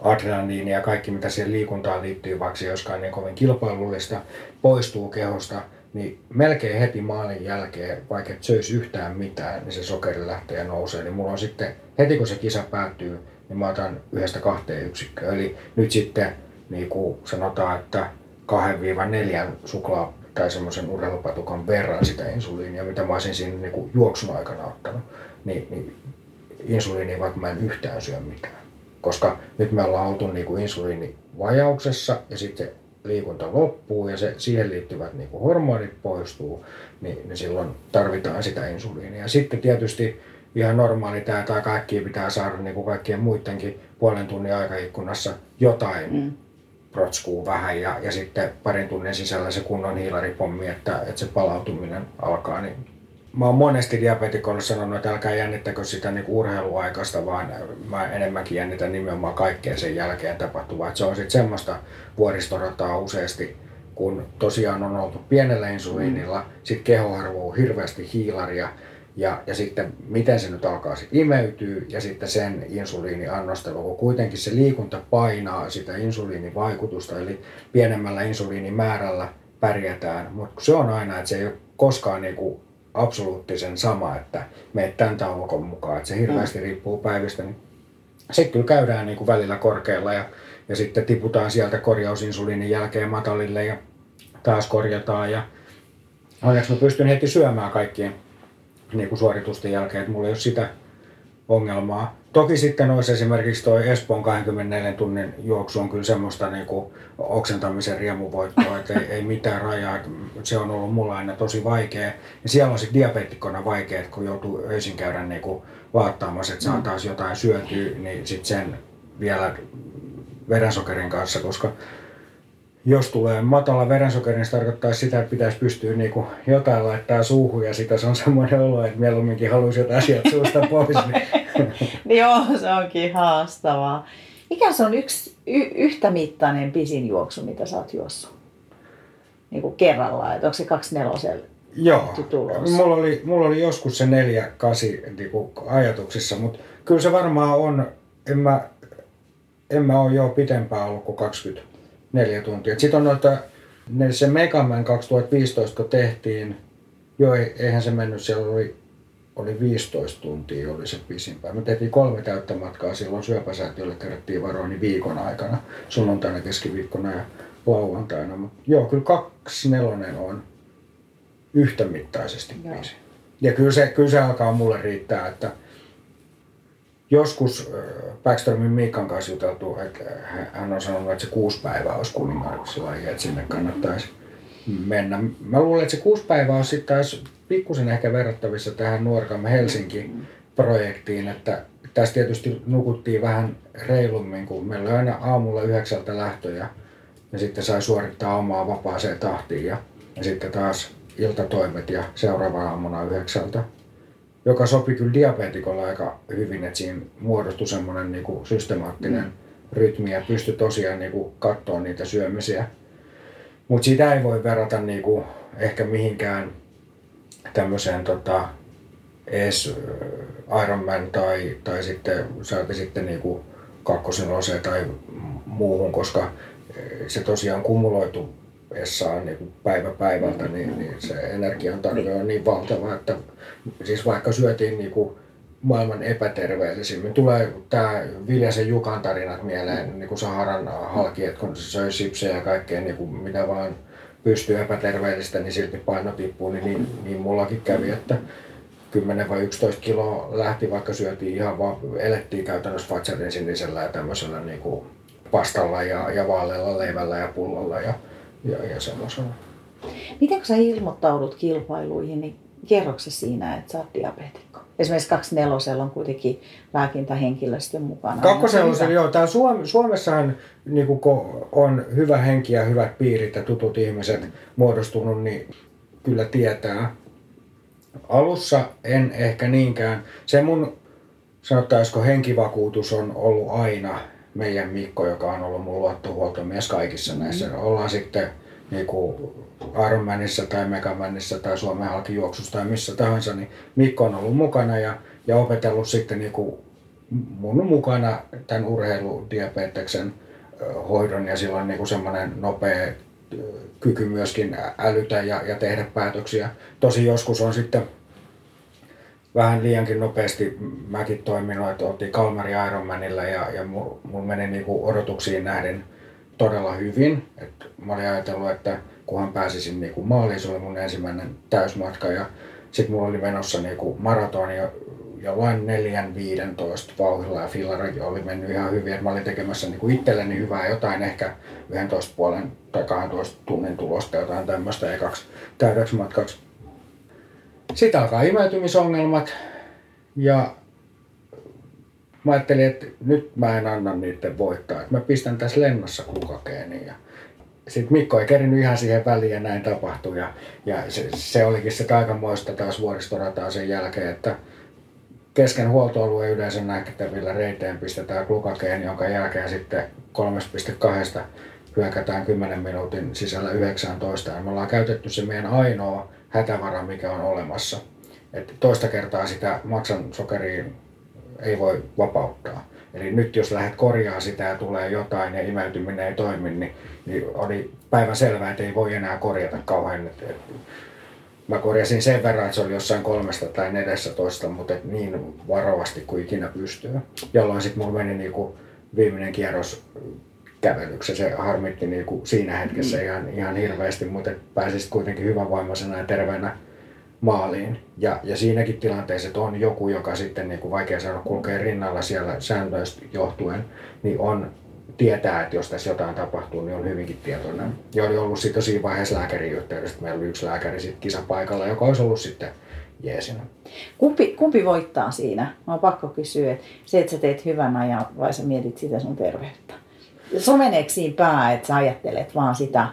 adrenaliini ja kaikki mitä siihen liikuntaan liittyy, vaikka se joskaan niin kovin kilpailullista, poistuu kehosta, niin melkein heti maalin jälkeen, vaikka et söisi yhtään mitään, niin se sokeri lähtee ja nousee. Niin mulla on sitten, heti kun se kisa päättyy, niin mä otan yhdestä kahteen yksikköä. Eli nyt sitten niin kuin sanotaan, että 2-4 suklaa tai semmoisen urheilupatukan verran sitä insuliinia, mitä mä olisin siinä niin kuin juoksun aikana ottanut, niin, niin insuliinia vaikka mä en yhtään syö mitään. Koska nyt me ollaan oltu niin kuin insuliinivajauksessa ja sitten liikunta loppuu ja se, siihen liittyvät niin kuin hormonit poistuu, niin, niin silloin tarvitaan sitä insuliinia. Sitten tietysti ihan normaali tämä tai kaikki pitää saada niin kuin kaikkien muidenkin puolen tunnin aikaikkunassa jotain mm. Protskuu vähän ja, ja sitten parin tunnin sisällä se kunnon hiilaripommi, että, että se palautuminen alkaa, niin mä oon monesti diabetikolle sanonut, että älkää jännittäkö sitä niin urheiluaikaista, vaan mä enemmänkin jännitän nimenomaan kaikkea sen jälkeen tapahtuvaa. Että se on sitten semmoista vuoristorataa useasti, kun tosiaan on oltu pienellä insuliinilla, mm. sitten keho arvoo hirveästi hiilaria, ja, ja sitten miten se nyt alkaa sitten imeytyy ja sitten sen insuliiniannostelu, kun kuitenkin se liikunta painaa sitä insuliinivaikutusta, eli pienemmällä insuliinimäärällä pärjätään, mutta se on aina, että se ei ole koskaan niin kuin absoluuttisen sama, että meet tämän taulukon mukaan, että se hirveästi mm. riippuu päivistä, niin sitten kyllä käydään niin kuin välillä korkealla ja, ja sitten tiputaan sieltä korjausinsuliinin jälkeen matalille ja taas korjataan ja onneksi mä pystyn heti syömään kaikkien niin kuin suoritusten jälkeen, että mulla ei ole sitä ongelmaa. Toki sitten olisi esimerkiksi tuo Espoon 24 tunnin juoksu on kyllä semmoista niin kuin oksentamisen riemuvoittoa, että ei, ei mitään rajaa. Se on ollut mulla aina tosi vaikea. Ja siellä on sitten diabeetikkona vaikea, että kun joutuu öisin käydä niin kuin vaattaamassa, että saa mm. taas jotain syötyä, niin sitten sen vielä verensokerin kanssa, koska jos tulee matala verensokeri, niin se tarkoittaa sitä, että pitäisi pystyä niin kuin jotain laittaa suuhun ja sitä se on semmoinen olo, että mieluumminkin haluaisi jotain asiat suusta pois.
Niin... Joo, se onkin haastavaa. Mikä se on yksi y- yhtä mittainen pisin juoksu, mitä sä oot juossut? Niin kuin kerrallaan, että onko se kaksi nelosella?
Joo, mulla oli, mulla oli joskus se neljä, kasi niin kuin ajatuksissa, mutta kyllä se varmaan on, en mä, en mä ole jo pitempään ollut kuin 20 neljä tuntia. Sitten on noita, se Megaman 2015 kun tehtiin, joo eihän se mennyt, siellä oli, oli 15 tuntia oli se pisimpään. Me tehtiin kolme täyttä matkaa silloin syöpäsäätiölle kerättiin varoa niin viikon aikana, sunnuntaina, keskiviikkona ja lauantaina. Mutta joo, kyllä kaksi nelonen on yhtämittaisesti biisi. Ja kyllä se, kyllä se alkaa mulle riittää, että joskus Backströmin Miikan kanssa juteltu, että hän on sanonut, että se kuusi päivää olisi kuningaksi että sinne kannattaisi mennä. Mä luulen, että se kuusi päivää on sitten taas pikkusen ehkä verrattavissa tähän Nuorkamme Helsinki-projektiin, että tässä tietysti nukuttiin vähän reilummin, kun meillä oli aina aamulla yhdeksältä lähtöjä ja sitten sai suorittaa omaa vapaaseen tahtiin ja, ja sitten taas iltatoimet ja seuraava aamuna yhdeksältä joka sopi kyllä diabetikolla aika hyvin, että siinä muodostui semmoinen niin kuin systemaattinen mm. rytmi ja pystyi tosiaan niin kuin katsoa niitä syömisiä. Mutta sitä ei voi verrata niin kuin ehkä mihinkään tämmöiseen tota, edes Ironman tai, tai sitten saati sitten niin kuin kakkosen tai muuhun, koska se tosiaan kumuloitu essaan niin päivä päivältä, niin, niin se energian tarve on niin valtava, että siis vaikka syötiin niin kuin maailman epäterveellisimmin. Tulee tämä Viljasen Jukan tarinat mieleen, niin kuin Saharan halki, että kun se söi sipsejä ja kaikkea, niin kuin mitä vaan pystyy epäterveellistä, niin silti paino tippuu, niin, niin, niin mullakin kävi, että 10 vai 11 kiloa lähti, vaikka syötiin ihan vaan, elettiin käytännössä Fatserin sinisellä ja tämmöisellä niin kuin pastalla ja, ja vaalealla leivällä ja pullolla ja, ja, ja semmoisella.
Miten kun sä ilmoittaudut kilpailuihin, niin kerroksä siinä, että sä oot diabeetikko? Esimerkiksi kaksi nelosella on kuitenkin lääkintähenkilöstö mukana.
Kakkosella, joo. Täällä Suom- Suomessahan niin on hyvä henki ja hyvät piirit ja tutut ihmiset muodostunut, niin kyllä tietää. Alussa en ehkä niinkään. Se mun, sanottaisiko henkivakuutus on ollut aina meidän Mikko, joka on ollut mun luottohuoltomies kaikissa näissä. Mm. Ollaan sitten niin kuin Ironmanissa tai Megamanissa tai Suomen halkijuoksussa tai missä tahansa, niin Mikko on ollut mukana ja, ja opetellut sitten niin kuin mun mukana tämän urheiludiabeteksen hoidon ja silloin niin kuin semmoinen nopea kyky myöskin älytä ja, ja tehdä päätöksiä. Tosi joskus on sitten vähän liiankin nopeasti mäkin toiminut, että oltiin Kalmari Ironmanilla ja, ja mulla meni niin odotuksiin nähden todella hyvin. Et mä olin ajatellut, että kunhan pääsisin niin kuin maaliin, se oli mun ensimmäinen täysmatka ja sitten mulla oli menossa niin kuin maraton ja jollain 4-15 vauhilla ja fillari oli mennyt ihan hyvin. että mä olin tekemässä niin kuin itselleni hyvää jotain ehkä 11 puolen tai 12 tunnin tulosta jotain tämmöistä ekaksi täydeksi matkaksi. Sitten alkaa imeytymisongelmat ja mä ajattelin, että nyt mä en anna niiden voittaa, että mä pistän tässä lennossa kukakeeniin. Ja sitten Mikko ei kerinyt ihan siihen väliin ja näin tapahtui. Ja, ja se, se, olikin se aikamoista taas vuoristorataa sen jälkeen, että kesken huoltoalueen yleensä nähtävillä reiteen pistetään glukakeeni, jonka jälkeen sitten 3.2 hyökätään 10 minuutin sisällä 19. Ja me ollaan käytetty se meidän ainoa hätävara, mikä on olemassa. Et toista kertaa sitä maksan sokeriin ei voi vapauttaa. Eli nyt jos lähdet korjaa sitä ja tulee jotain ja imeytyminen ei toimi, niin, niin oli päivän selvää, että ei voi enää korjata kauhean. Et, et, mä korjasin sen verran, että se oli jossain kolmesta tai neljässä toista, mutta et niin varovasti kuin ikinä pystyy. Jolloin sitten mulla meni niinku viimeinen kierros kävelyksi. Se harmitti niinku siinä hetkessä mm. ihan, ihan hirveästi, mutta pääsisit kuitenkin hyvän voimaisena ja terveenä maaliin. Ja, ja siinäkin tilanteessa, että on joku, joka sitten niin kuin vaikea sanoa kulkee rinnalla siellä sääntöistä johtuen, niin on tietää, että jos tässä jotain tapahtuu, niin on hyvinkin tietoinen. Ja oli ollut sitten siinä vaiheessa lääkärin yhteydessä, meillä oli yksi lääkäri sitten kisapaikalla, joka olisi ollut sitten jeesina.
Kumpi, kumpi voittaa siinä? Mä oon pakko kysyä, että se, että sä teet hyvän ajan vai sä mietit sitä sun terveyttä? Someneeko siinä pää, että sä ajattelet vaan sitä,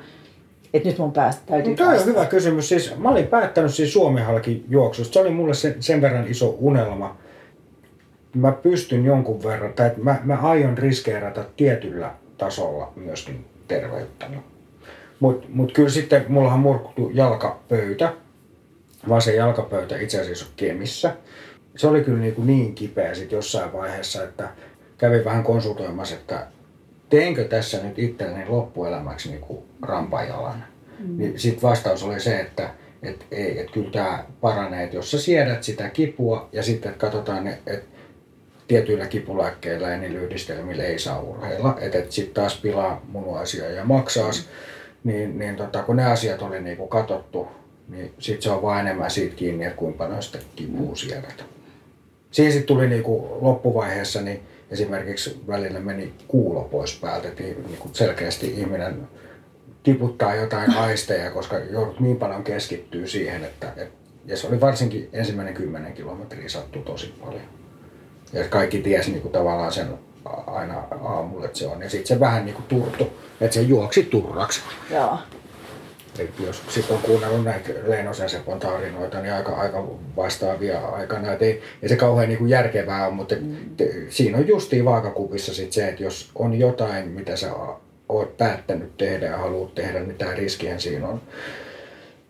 että nyt mun päästä täytyy
no, on hyvä kysymys. Siis, mä olin päättänyt siis Suomi halki juoksusta. Se oli mulle sen, sen verran iso unelma. Mä pystyn jonkun verran, tai mä, mä aion riskeerata tietyllä tasolla myöskin terveyttäni. Mutta mut kyllä sitten mullahan murkuttu jalkapöytä, vaan se jalkapöytä itse asiassa on Kemissä. Se oli kyllä niin, kuin niin kipeä sitten jossain vaiheessa, että kävin vähän konsultoimassa, että teenkö tässä nyt itselleni loppuelämäksi niin kuin rampajalan? Mm. Niin sitten vastaus oli se, että et ei, että kyllä tämä paranee, että jos sä siedät sitä kipua ja sitten katsotaan, että tietyillä kipulääkkeillä ja niillä yhdistelmillä ei saa urheilla, että et sitten taas pilaa munuaisia ja maksaas, mm. niin, niin tota, kun ne asiat oli niinku katsottu, niin sitten se on vaan enemmän siitä kiinni, että kuinka paljon sitä kipua siedät. Siinä sitten tuli niinku loppuvaiheessa, niin esimerkiksi välillä meni kuulo pois päältä, että niinku selkeästi ihminen tiputtaa jotain aisteja, koska joudut niin paljon keskittyy siihen, että, että ja se oli varsinkin ensimmäinen kymmenen kilometriä sattu tosi paljon. Ja kaikki tiesi niin kuin tavallaan sen aina aamulla, että se on. Ja sitten se vähän niin kuin turtu, että se juoksi turraksi.
Joo.
Eli jos sitten on kuunnellut näitä Leinosen Sepon tarinoita, niin aika, aika vastaavia aikana. Et ei, ei se kauhean niin kuin järkevää ole, mutta mm. te, siinä on justiin vaakakupissa sit se, että jos on jotain, mitä sä oot päättänyt tehdä ja haluat tehdä, niin tämä riskihän siinä on.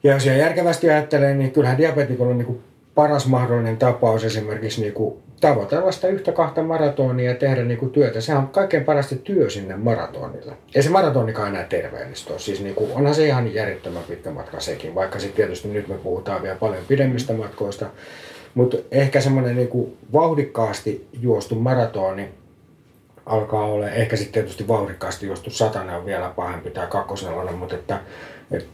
Ja jos järkevästi ajattelee, niin kyllähän diabetikolla on niin kuin paras mahdollinen tapaus esimerkiksi niin kuin tavoitella sitä yhtä kahta maratonia ja tehdä niin kuin työtä. Sehän on kaikkein parasta työ sinne maratonille. Ei se maratonikaan enää terveellistä. Siis niin kuin, onhan se ihan järjettömän pitkä matka sekin, vaikka sitten tietysti nyt me puhutaan vielä paljon pidemmistä matkoista. Mutta ehkä semmoinen niin vauhdikkaasti juostu maratoni alkaa olla, ehkä sitten tietysti vauhdikkaasti juostu satanen on vielä pahempi tai kakkosnelonen, mutta että, että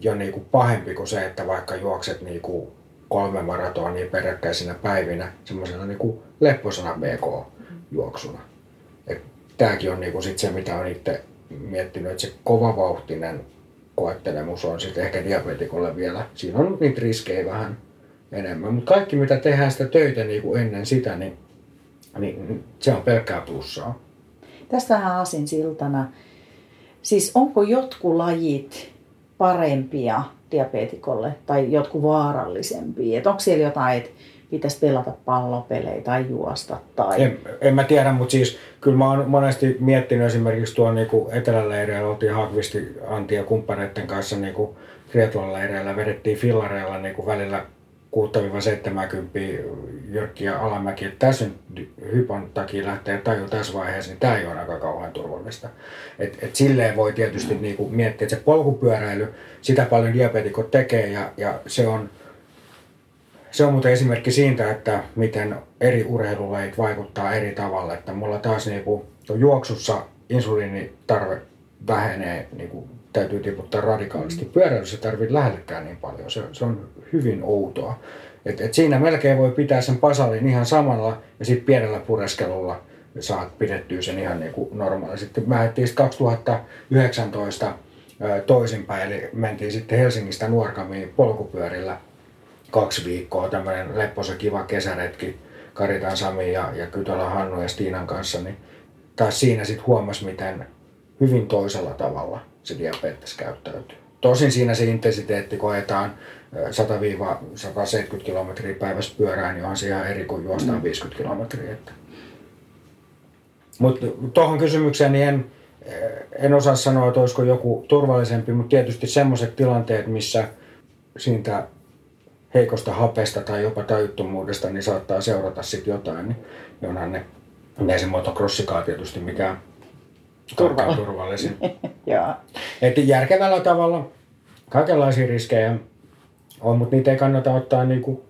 jo niin kuin pahempi kuin se, että vaikka juokset niin kuin kolme maratonia peräkkäisinä päivinä semmoisena niin lepposana BK-juoksuna. Tämäkin on niin kuin sit se, mitä on itse miettinyt, että se kovavauhtinen koettelemus on sitten ehkä diabetikolle vielä. Siinä on niitä riskejä vähän enemmän, mutta kaikki mitä tehdään sitä töitä niin kuin ennen sitä, niin, niin se on pelkkää plussaa.
Tästähän asin siltana. Siis onko jotkut lajit parempia diabetikolle tai jotkut vaarallisempia? Et onko siellä jotain, että pitäisi pelata pallopelejä tai juosta? Tai...
En, en mä tiedä, mutta siis kyllä mä oon monesti miettinyt esimerkiksi tuon niin eteläleireillä, oltiin Hakvisti Antti ja kumppaneiden kanssa niin triathlon-leireillä, vedettiin fillareilla niin kuin välillä 6-70 Jyrkki ja Alamäki, että tässä hypon takia lähtee taju tässä vaiheessa, niin tämä ei ole aika kauhean turvallista. Et, et silleen voi tietysti niinku miettiä, että se polkupyöräily, sitä paljon diabetikot tekee ja, ja se on, se on muuten esimerkki siitä, että miten eri urheilulajit vaikuttaa eri tavalla. Että mulla taas niinku, juoksussa insuliinitarve vähenee, niinku, täytyy tiputtaa radikaalisti. Pyöräilyssä tarvitsee lähellekään niin paljon. Se, se on hyvin outoa. Et, et siinä melkein voi pitää sen pasalin ihan samalla ja sitten pienellä pureskelulla saat pidettyä sen ihan niin kuin normaali. Sitten mä 2019 toisinpäin, eli mentiin sitten Helsingistä Nuorkamiin polkupyörillä kaksi viikkoa, tämmöinen lepposa kiva kesäretki Karitan Sami ja, ja Kytölä Hannu ja Stiinan kanssa, niin taas siinä sitten huomasi, miten hyvin toisella tavalla se diabetes käyttäytyy. Tosin siinä se intensiteetti koetaan 100-170 kilometriä päivässä pyörään, niin on se ihan eri kuin juostaan 50 kilometriä. Mutta tuohon kysymykseen niin en, en osaa sanoa, että olisiko joku turvallisempi, mutta tietysti semmoiset tilanteet, missä siitä heikosta hapesta tai jopa tajuttomuudesta niin saattaa seurata sitten jotain, niin onhan ne, ei se motocrossikaan tietysti mikään Turvalla. turvallisin. Että järkevällä tavalla kaikenlaisia riskejä on, mutta niitä ei kannata ottaa niinku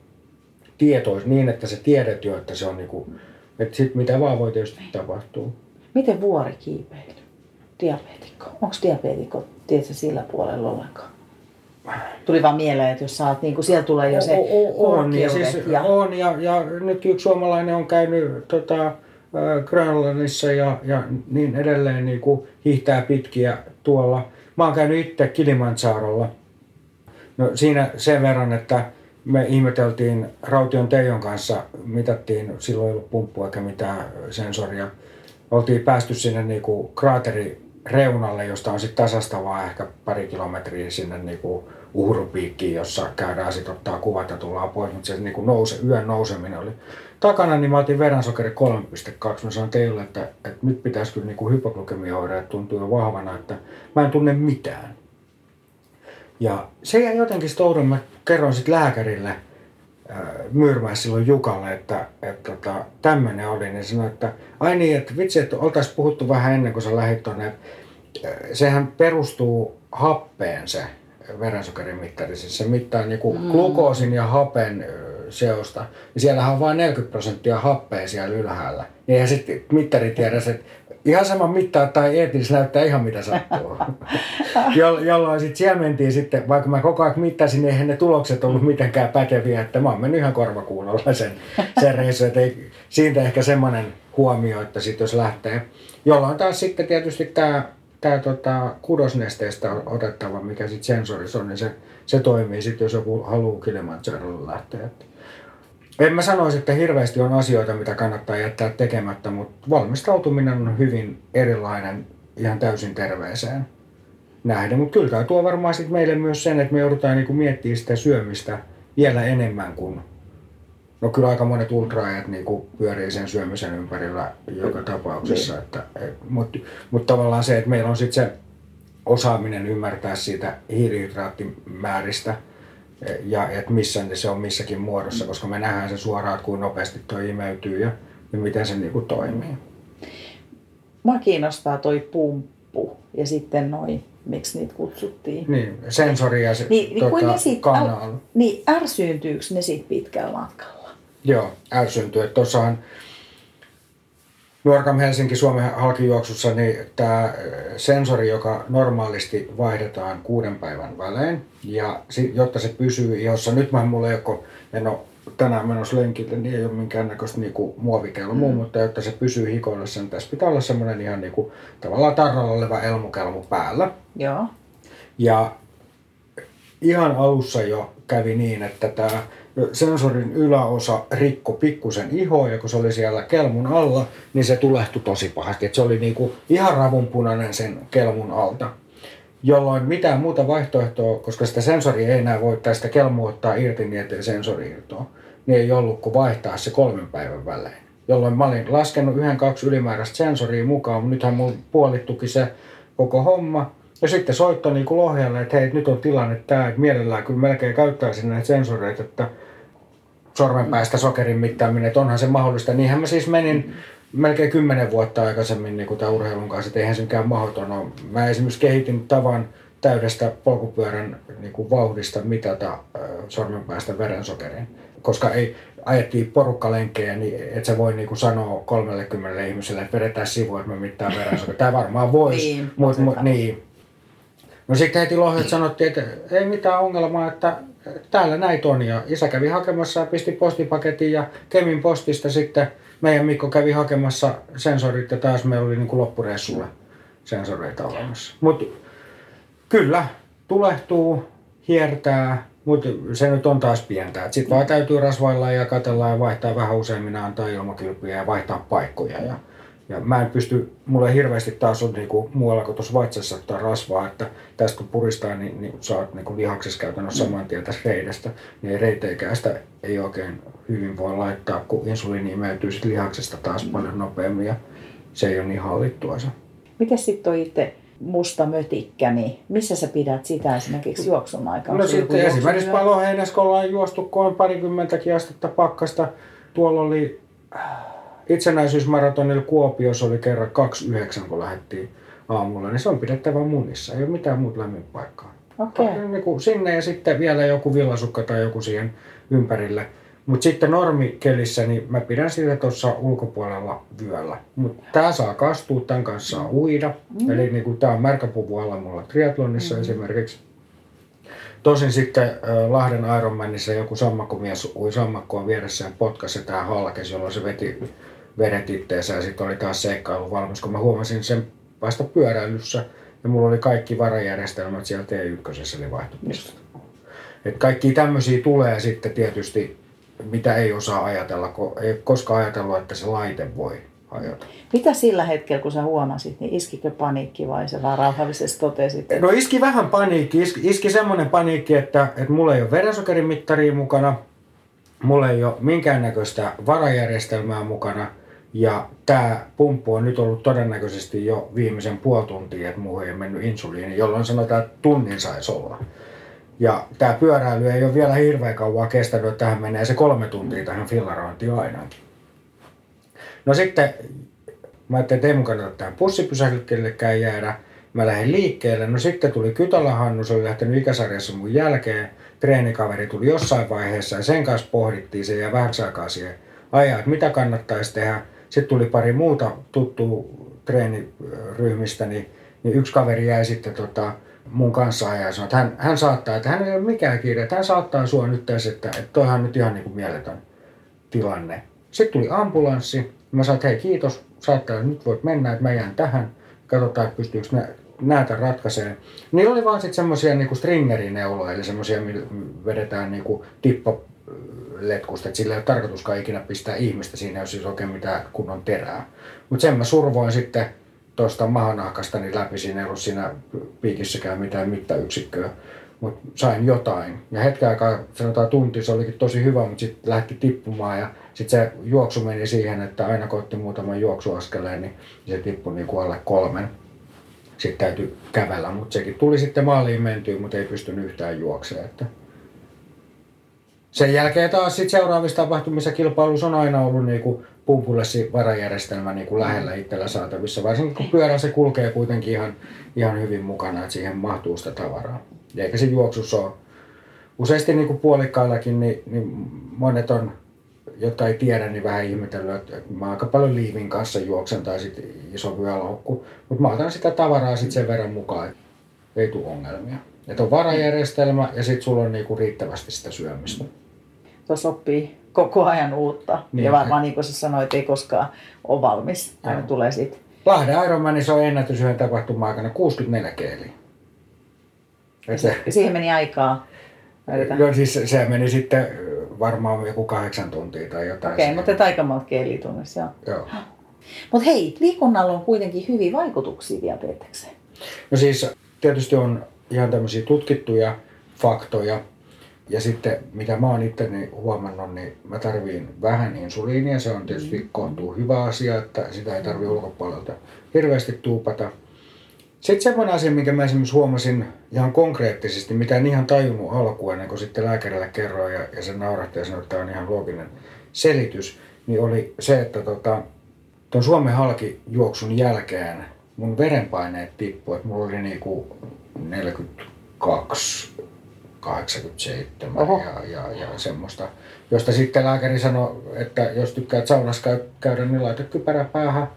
tietois niin, että se tiedät jo, että se on niinku, että sit mitä vaan voi tietysti tapahtua.
Miten vuorikiipeily? Diabetikko. Onko diabetikko, tiedätkö, sillä puolella ollenkaan? Tuli vaan mieleen, että jos saat, niin kuin siellä tulee jo se
o, o, on, ja, siis, ja... on ja, ja nyt yksi suomalainen on käynyt tota, Grönlannissa ja, ja niin edelleen niin kuin hiihtää pitkiä tuolla. Mä oon käynyt itse Kilimanjaarolla. No siinä sen verran, että me ihmeteltiin Raution Teijon kanssa, mitattiin, silloin ei ollut pumppu eikä mitään sensoria. Oltiin päästy sinne niin kuin kraateri reunalle, josta on sitten tasastavaa ehkä pari kilometriä sinne niin kuin uhrupiikkiin, jossa käydään sitten ottaa kuvat ja tullaan pois, mutta se niin kuin nouse, yön nouseminen oli takana, niin mä otin verensokeri 3,2. Mä sanoin teille, että, että nyt pitäisi kyllä niin hypoglykemiaoireet tuntuu jo vahvana, että mä en tunne mitään. Ja se jäi jotenkin stoudun, mä kerroin sitten lääkärille, äh, Myyrmäis silloin Jukalle, että, että, että tämmöinen oli, niin sanoi, että ai niin, että vitsi, että oltaisiin puhuttu vähän ennen kuin sä lähdit tuonne. Sehän perustuu happeen se verensokerimittari, siis se mittaa niin kuin mm. glukoosin ja hapen seosta, niin siellähän on vain 40 prosenttia happea siellä ylhäällä. Niin eihän sitten mittari tiedä, että ihan sama mittaa tai eetis näyttää ihan mitä sattuu. jo, jolloin sitten siellä mentiin sitten, vaikka mä koko ajan mittasin, niin eihän ne tulokset ollut mitenkään päteviä, että mä oon mennyt ihan korvakuulolla sen, sen reissun, että ei, siitä ehkä semmoinen huomio, että sitten jos lähtee, jolloin taas sitten tietysti tämä tämä tota, kudosnesteestä otettava, mikä sitten sensorissa on, niin se, se toimii sitten, jos joku haluaa Kilimanjarolle lähteä. En mä sanoisi, että hirveästi on asioita, mitä kannattaa jättää tekemättä, mutta valmistautuminen on hyvin erilainen ihan täysin terveeseen nähden. Mutta kyllä tämä tuo varmaan sit meille myös sen, että me joudutaan niinku miettimään sitä syömistä vielä enemmän kuin No kyllä aika monet ultraajat niin pyörii sen syömisen ympärillä joka tapauksessa. Niin. Että, mutta, mutta tavallaan se, että meillä on sitten se osaaminen ymmärtää siitä hiilihydraattimääristä ja että missä se on missäkin muodossa, koska me nähdään se suoraan, että kuinka nopeasti tuo imeytyy ja, ja miten se niin kuin toimii.
Mua kiinnostaa toi pumppu ja sitten noin miksi niitä kutsuttiin.
Niin, sensori ja se, niin,
tuota, niin, ne sit, kanal. Niin, ärsyyntyykö ne sitten pitkällä matkalla?
Joo, ärsyntyy. Tuossahan Nuorkam Helsinki Suomen halkijuoksussa, niin tämä sensori, joka normaalisti vaihdetaan kuuden päivän välein, ja jotta se pysyy ihossa, nyt mä mulla ei ole, en ole tänään menossa lenkille, niin ei ole minkäännäköistä niinku muovikelmua, mm. mutta jotta se pysyy hikoillessa, niin tässä pitää olla semmoinen ihan niinku, tavallaan tarralla oleva elmukelmu päällä.
Joo.
Ja ihan alussa jo kävi niin, että tämä sensorin yläosa rikko pikkusen ihoa ja kun se oli siellä kelmun alla, niin se tulehtui tosi pahasti. Et se oli niinku ihan ravunpunainen sen kelmun alta. Jolloin mitään muuta vaihtoehtoa, koska sitä sensoria ei enää voi tästä kelmua ottaa irti niin, ettei sensori irtoa, niin ei ollut kuin vaihtaa se kolmen päivän välein. Jolloin mä olin laskenut yhden, kaksi ylimääräistä sensoria mukaan, mutta nythän mun puolittukin se koko homma. Ja sitten soitto niin kuin Lohjalle, että hei, nyt on tilanne tämä, että mielellään kyllä melkein käyttäisin näitä sensoreita, että sormenpäistä sokerin mittaaminen, että onhan se mahdollista. Niinhän mä siis menin melkein kymmenen vuotta aikaisemmin niin tämän urheilun kanssa, että eihän se mikään mahdoton ole. Mä esimerkiksi kehitin tavan täydestä polkupyörän niin kuin vauhdista mitata äh, sormenpäästä verensokerin. Koska ei, ajettiin porukkalenkkejä, niin et sä voi niinku sanoa 30 ihmiselle, että vedetään sivuun, että mä mittaan verensokerin. Tämä varmaan voisi, niin, mutta mut, niin. No sitten heti lohjat sanottiin, että ei mitään ongelmaa, että täällä näitä on. Ja isä kävi hakemassa ja pisti postipaketin ja Kemin postista sitten meidän Mikko kävi hakemassa sensorit ja taas meillä oli niin kuin loppureissulle sensoreita olemassa. Mutta kyllä, tulehtuu, hiertää, mutta se nyt on taas pientä. Sitten vaan täytyy rasvailla ja katella ja vaihtaa vähän useammin, antaa ilmakylpyjä ja vaihtaa paikkoja. Ja ja mä en pysty, mulle hirveästi taas on niinku muualla kuin tuossa vatsassa ottaa rasvaa, että tästä kun puristaa, niin, niin sä oot niinku lihaksessa käytännössä saman tien tästä reidestä. Niin reiteikään sitä ei oikein hyvin voi laittaa, kun insuliini imeytyy sit lihaksesta taas mm. paljon nopeammin ja se ei ole niin hallittua se.
Miten sitten toi itse musta mötikkä, niin missä sä pidät sitä esimerkiksi juoksun aikaa?
No sitten esimerkiksi paloheinässä, kun ollaan juostu, kun on parikymmentäkin astetta pakkasta, tuolla oli itsenäisyysmaratonilla Kuopiossa oli kerran 29, kun lähdettiin aamulla, niin se on pidettävä munissa. Ei ole mitään muuta lämminpaikkaa.
Okay. Niin
sinne ja sitten vielä joku villasukka tai joku siihen ympärille. Mutta sitten normikelissä, niin mä pidän sitä tuossa ulkopuolella vyöllä. Mutta tää saa kastua, tämän kanssa saa uida. Mm. Eli niin tää on märkäpuvu alla mulla triatlonissa mm. esimerkiksi. Tosin sitten äh, Lahden Ironmanissa joku sammakkomies ui sammakkoon vieressä ja potkasi tää halkesi, jolloin se veti vedet itteensä ja sitten oli taas seikkailu valmis, kun mä huomasin sen vasta pyöräilyssä ja mulla oli kaikki varajärjestelmät siellä T1 eli vaihtopistö. Et kaikki tämmöisiä tulee sitten tietysti, mitä ei osaa ajatella, kun ei koskaan ajatellut, että se laite voi hajota.
Mitä sillä hetkellä, kun sä huomasit, niin iskikö paniikki vai se vaan rauhallisesti totesit?
No iski vähän paniikki. Iski, iski semmoinen paniikki, että, että mulla ei ole verensokerimittaria mukana, mulla ei ole minkäännäköistä varajärjestelmää mukana – ja tämä pumppu on nyt ollut todennäköisesti jo viimeisen puoli tuntia, että muuhun ei mennyt insuliini, jolloin sanotaan, että tunnin saisi olla. Ja tämä pyöräily ei ole vielä hirveän kauan kestänyt, että tähän menee se kolme tuntia tähän fillarointiin ainakin. No sitten mä ajattelin, että ei mun kannata tähän pussipysäkillekään jäädä. Mä lähdin liikkeelle. No sitten tuli Kytälä Hannu, se oli lähtenyt ikäsarjassa mun jälkeen. Treenikaveri tuli jossain vaiheessa ja sen kanssa pohdittiin se ja vähän aikaa siihen ajaa, että mitä kannattaisi tehdä. Sitten tuli pari muuta tuttua treeniryhmistä, niin, niin yksi kaveri jäi sitten tota, mun kanssa ja sanoi, että hän, hän saattaa, että hän ei ole mikään kiire, että hän saattaa sua nyt tässä, että, että toihan nyt ihan niin kuin mieletön tilanne. Sitten tuli ambulanssi, mä sanoin, että hei kiitos, saattaa, nyt voit mennä, että mä jään tähän, katsotaan, että pystyykö nä- näitä ratkaisee. Niillä oli vaan sitten semmoisia niinku stringerineuloja, eli semmoisia, millä vedetään niinku tippa letkusta, että sillä ei ole tarkoituskaan ikinä pistää ihmistä siinä, jos siis oikein mitään kunnon terää. Mutta sen mä survoin sitten tuosta mahanahkastani läpi, siinä ei ollut siinä piikissäkään mitään mittayksikköä, mutta sain jotain. Ja hetken aikaa, sanotaan tunti, se olikin tosi hyvä, mutta sitten lähti tippumaan ja sitten se juoksu meni siihen, että aina kun otti muutaman juoksuaskeleen, niin se tippui niin kuin alle kolmen. Sitten täytyy kävellä, mutta sekin tuli sitten maaliin mentyä, mutta ei pystynyt yhtään juoksemaan. Että sen jälkeen taas sit seuraavissa tapahtumissa kilpailussa on aina ollut niinku pumpulessi varajärjestelmä niinku lähellä itsellä saatavissa. Varsinkin kun pyörä se kulkee kuitenkin ihan, ihan hyvin mukana, että siihen mahtuu sitä tavaraa. Eikä se juoksussa ole. Useasti niinku puolikkaillakin niin, niin monet on, jotka ei tiedä, niin vähän ihmetellyt, että mä aika paljon liivin kanssa juoksen tai sitten iso vyölaukku. Mutta mä otan sitä tavaraa sitten sen verran mukaan, että ei tule ongelmia. Että on varajärjestelmä ja sitten sulla on niinku riittävästi sitä syömistä
tuossa oppii koko ajan uutta. Niin, ja varmaan niin kuin sä sanoit, ei koskaan ole valmis. Aina Joo. tulee sitten.
Lahden Ironmanissa on ennätys yhden tapahtuman aikana 64 keeliä.
Se, siihen meni aikaa.
No siis se meni sitten varmaan joku kahdeksan tuntia tai jotain.
Okei, okay, mutta aika monta keeliä tunnissa, joo.
joo.
Mutta hei, liikunnalla on kuitenkin hyviä vaikutuksia diabetekseen.
No siis tietysti on ihan tämmöisiä tutkittuja faktoja, ja sitten mitä mä oon itteni huomannut, niin mä tarviin vähän insuliinia. Se on tietysti mm. kohtuu hyvä asia, että sitä ei tarvi ulkopuolelta hirveästi tuupata. Sitten semmoinen asia, minkä mä esimerkiksi huomasin ihan konkreettisesti, mitä en ihan tajunnut alkuun ennen kuin sitten lääkärille kerroin ja, ja se naurahti ja sanoi, että tämä on ihan looginen selitys, niin oli se, että tota, tuon Suomen halkijuoksun jälkeen mun verenpaineet tippuivat, että mulla oli niinku 42 87 Oho. ja, ja, ja semmoista. Josta sitten lääkäri sanoi, että jos tykkäät saunassa käydä, niin laita kypärä päähän.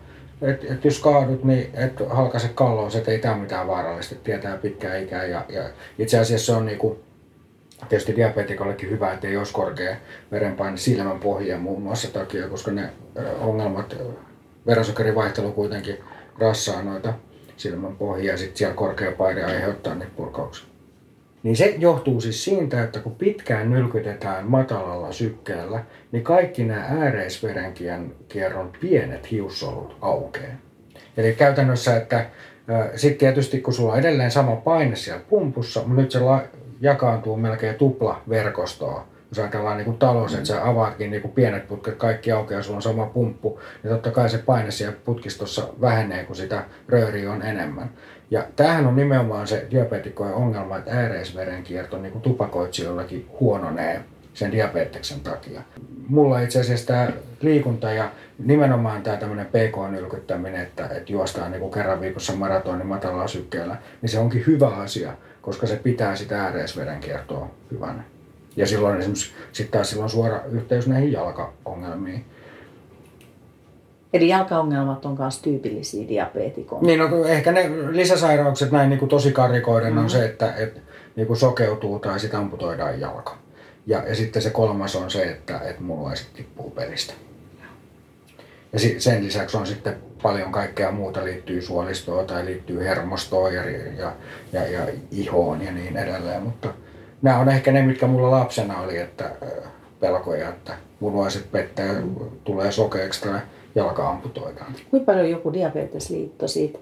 Että et jos kaadut, niin et halkaise kalloon, se ei tämä mitään vaarallista, tietää pitkää ikää. Ja, ja itse asiassa se on niinku, tietysti diabetikollekin hyvä, että ei olisi korkea verenpaine silmän pohjia muun muassa takia, koska ne ongelmat, verensokeri vaihtelu kuitenkin rassaa noita silmän pohjia ja sitten siellä korkea paine aiheuttaa niitä purkauksia. Niin se johtuu siis siitä, että kun pitkään nylkytetään matalalla sykkeellä, niin kaikki nämä ääreisverenkierron pienet hiussolut aukeaa. Eli käytännössä, että sitten tietysti kun sulla on edelleen sama paine siellä pumpussa, mutta nyt se jakaantuu melkein tupla verkostoa. Jos ajatellaan niin kuin talous, että sä avaatkin niin kuin pienet putket kaikki aukeaa ja sulla on sama pumppu, niin totta kai se paine siellä putkistossa vähenee, kun sitä rööriä on enemmän. Ja tämähän on nimenomaan se diabetikkojen ongelma, että ääreisverenkierto niin kuin tupakoitsijoillakin huononee sen diabeteksen takia. Mulla itse asiassa tämä liikunta ja nimenomaan tämä tämmöinen PK-nylkyttäminen, että, että juostaan niin kuin kerran viikossa maratonin matalalla sykkeellä, niin se onkin hyvä asia, koska se pitää sitä ääreisverenkiertoa hyvänä. Ja silloin esimerkiksi sitten taas silloin suora yhteys näihin jalkaongelmiin.
Eli jalkaongelmat on myös tyypillisiä diabeetikoille.
Niin, no, ehkä ne lisäsairaukset näin niin kuin tosi karikoiden mm-hmm. on se, että et, niin kuin sokeutuu tai sitten amputoidaan jalka. Ja, ja sitten se kolmas on se, että, että munuaiset tippuu pelistä. Ja sen lisäksi on sitten paljon kaikkea muuta liittyy suolistoon tai liittyy hermostoon ja, ja, ja, ja ihoon ja niin edelleen. Mutta nämä on ehkä ne, mitkä mulla lapsena oli, että pelkoja, että munuaiset pettää, tulee sokeeksi tai jalka amputoidaan.
Kuinka paljon joku diabetesliitto siitä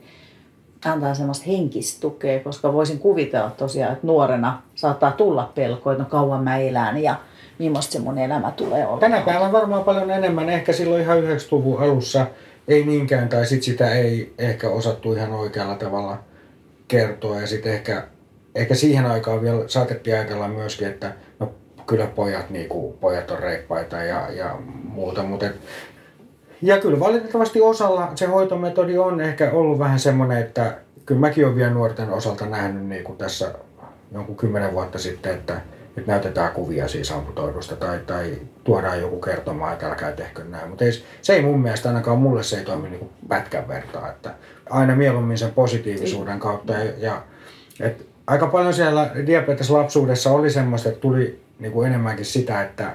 antaa semmoista henkistä tukea, koska voisin kuvitella tosiaan, että nuorena saattaa tulla pelko, että no kauan mä elän ja millaista se mun elämä tulee olemaan.
Tänä päivänä varmaan paljon enemmän, ehkä silloin ihan 90-luvun alussa ei niinkään, tai sitten sitä ei ehkä osattu ihan oikealla tavalla kertoa, ja sitten ehkä, ehkä siihen aikaan vielä saatettiin ajatella myöskin, että no kyllä pojat, niin kuin, pojat on reippaita ja, ja muuta, mutta ja kyllä valitettavasti osalla se hoitometodi on ehkä ollut vähän semmoinen, että kyllä mäkin olen vielä nuorten osalta nähnyt niin kuin tässä jonkun kymmenen vuotta sitten, että, että näytetään kuvia siis amputoidusta tai, tai tuodaan joku kertomaan, että älkää tehkö näin. Mutta se ei mun mielestä ainakaan mulle se ei toimi niin pätkän vertaa. Että aina mieluummin sen positiivisuuden kautta. Ja, ja et aika paljon siellä diabeteslapsuudessa oli semmoista, että tuli niin kuin enemmänkin sitä, että,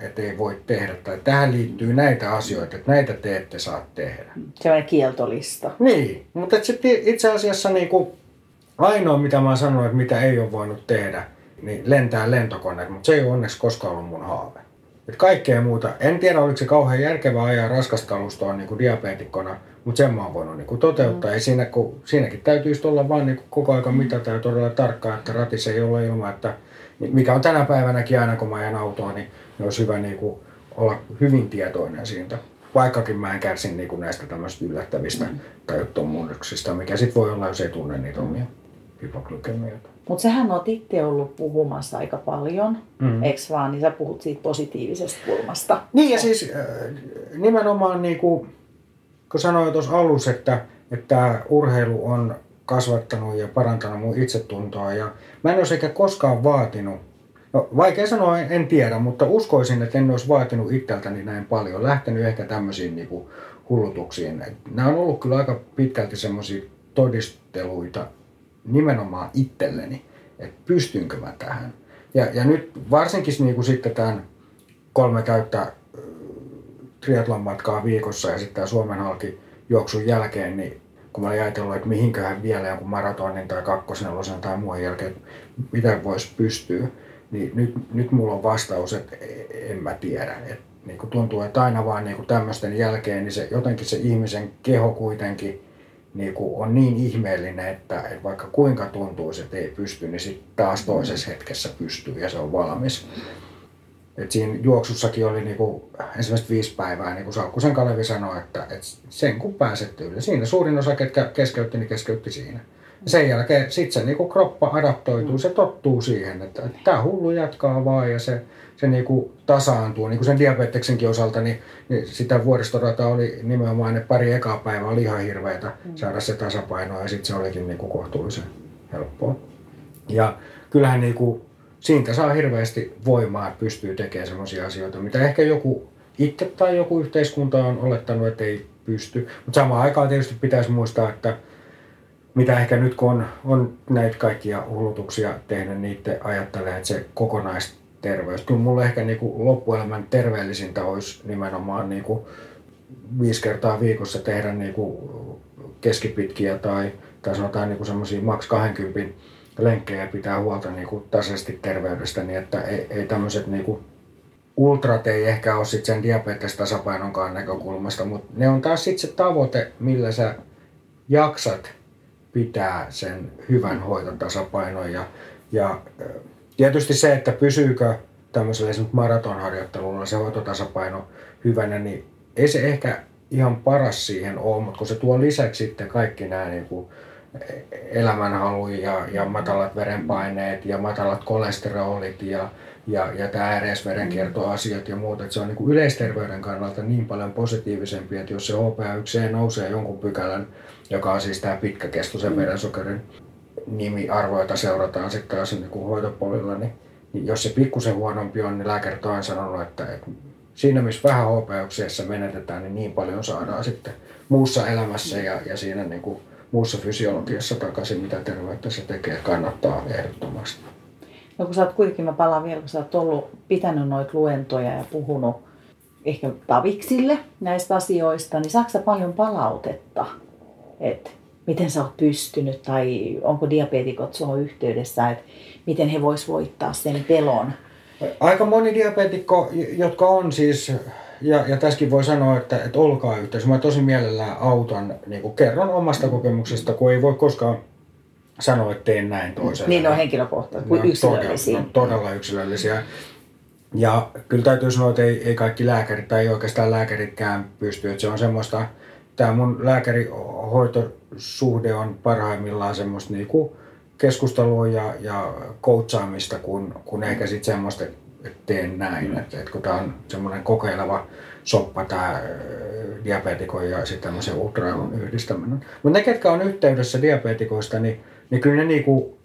että ei voi tehdä. Tai tähän liittyy näitä asioita, että näitä te ette saa tehdä.
Se on kieltolista.
Niin, mutta itse asiassa niin kuin ainoa, mitä mä sanonut, että mitä ei ole voinut tehdä, niin lentää lentokoneet, mutta se ei ole onneksi koskaan ollut mun haave. Et kaikkea muuta. En tiedä, oliko se kauhean järkevää ajaa raskaskalustoa niin kuin diabeetikkona, mutta sen mä oon voinut niin toteuttaa. Mm. Ei siinä, kun, siinäkin täytyisi olla vaan niin koko aika mitata ja todella tarkkaa, että ratissa ei ole ilman, että mikä on tänä päivänäkin aina kun mä ajan autoa, niin, niin olisi hyvä niin kuin olla hyvin tietoinen siitä. Vaikkakin mä en kärsi niin kuin näistä tämmöistä yllättävistä mm. tajuttomuuksista, mikä sitten voi olla, jos ei tunne niitä omia hypoglykemiota.
Mutta sähän oot itse ollut puhumassa aika paljon, mm. eikö vaan, niin sä puhut siitä positiivisesta kulmasta.
Niin ja siis äh, nimenomaan niin kuin, kun sanoin tuossa alussa, että, että urheilu on kasvattanut ja parantanut mun itsetuntoa ja mä en olisi ehkä koskaan vaatinut, no vaikea sanoa en tiedä, mutta uskoisin, että en olisi vaatinut itseltäni näin paljon, lähtenyt ehkä tämmöisiin niin kuin hullutuksiin. Nämä on ollut kyllä aika pitkälti semmoisia todisteluita nimenomaan itselleni, että pystynkö mä tähän. Ja, ja nyt varsinkin niin kuin sitten tämän kolme täyttä triatlon matkaa viikossa ja sitten Suomen halki juoksun jälkeen, niin kun mä olin ajatellut, että mihinköhän vielä jonkun maratonin tai kakkosnelosen tai muun jälkeen, mitä voisi pystyä, niin nyt, nyt mulla on vastaus, että en mä tiedä. Et niin kuin tuntuu, että aina vaan niin kuin tämmöisten jälkeen, niin se, jotenkin se ihmisen keho kuitenkin niin kuin on niin ihmeellinen, että, että vaikka kuinka tuntuisi, että ei pysty, niin sitten taas toisessa hetkessä pystyy ja se on valmis. Et siinä juoksussakin oli niinku ensimmäiset viisi päivää, niin kuin Saukkusen Kalevi sanoi, että, että sen kun pääset yli. Siinä suurin osa, ketkä keskeytti, niin keskeytti siinä. Ja sen jälkeen sitten se niinku kroppa adaptoituu, se tottuu siihen, että, tämä hullu jatkaa vaan ja se, se niinku tasaantuu. Niin kuin sen diabeteksenkin osalta, niin, niin sitä vuoristorata oli nimenomaan ne pari ekaa päivää oli ihan hirveätä saada se tasapaino ja sitten se olikin niinku kohtuullisen helppoa. Ja kyllähän niinku, siitä saa hirveästi voimaa, että pystyy tekemään sellaisia asioita, mitä ehkä joku itse tai joku yhteiskunta on olettanut, että ei pysty. Mutta samaan aikaan tietysti pitäisi muistaa, että mitä ehkä nyt kun on, on näitä kaikkia hullutuksia tehnyt, niin itse ajattelee, että se kokonaisterveys. Kyllä mulle ehkä niin kuin loppuelämän terveellisintä olisi nimenomaan niin kuin viisi kertaa viikossa tehdä niin kuin keskipitkiä tai, tai sanotaan niin semmoisia maks 20 lenkkejä pitää huolta niin kuin tasaisesti terveydestä, niin että ei, ei tämmöiset niin kuin ultrat ei ehkä ole sit sen diabetes-tasapainonkaan näkökulmasta, mutta ne on taas sitten se tavoite, millä sä jaksat pitää sen hyvän hoitotasapainon ja, ja tietysti se, että pysyykö tämmöisellä esimerkiksi maratonharjoittelulla se hoitotasapaino hyvänä, niin ei se ehkä ihan paras siihen ole, mutta kun se tuo lisäksi sitten kaikki nämä niin kuin elämänhalu ja, ja matalat verenpaineet ja matalat kolesterolit ja, ja, ja tämä ääreisverenkiertoasiat ja muut. Että se on niin kuin yleisterveyden kannalta niin paljon positiivisempi, että jos se HbA1c nousee jonkun pykälän, joka on siis tämä pitkäkestoisen mm. verensokerin nimiarvo, jota seurataan sitten taas niin kuin hoitopolilla, niin, niin jos se pikkusen huonompi on, niin lääkärit on sanonut, että, että siinä missä vähän hpa menetetään, niin niin paljon saadaan sitten muussa elämässä ja, ja siinä niin kuin muussa fysiologiassa takaisin, mitä terveyttä se tekee, kannattaa ehdottomasti.
No kun sä oot kuitenkin, mä palaan vielä, kun sä oot ollut, pitänyt noita luentoja ja puhunut ehkä taviksille näistä asioista, niin saako paljon palautetta, että miten sä oot pystynyt tai onko diabeetikot sulla yhteydessä, että miten he vois voittaa sen pelon?
Aika moni diabeetikko, jotka on siis ja, ja tässäkin voi sanoa, että, että olkaa yhteydessä. Mä tosi mielellään autan, niin kuin kerron omasta kokemuksesta, kun ei voi koskaan sanoa, että teen näin toiselle.
Niin on henkilökohtaisesti, kuin yksilöllisiä.
Todella, no, todella yksilöllisiä. Ja kyllä täytyy sanoa, että ei, ei kaikki lääkärit tai ei oikeastaan lääkäritkään pysty. Että se on semmoista, tämä mun lääkärihoitosuhde on parhaimmillaan semmoista niinku keskustelua ja, ja coachaamista, kun, kun ehkä sitten semmoista, että teen näin. Mm. Että, että kun tämä on semmoinen kokeileva soppa tämä diabetikon ja sitten tämmöisen ultrailun yhdistäminen. Mutta ne, ketkä on yhteydessä diabetikoista, niin, niin kyllä ne niinku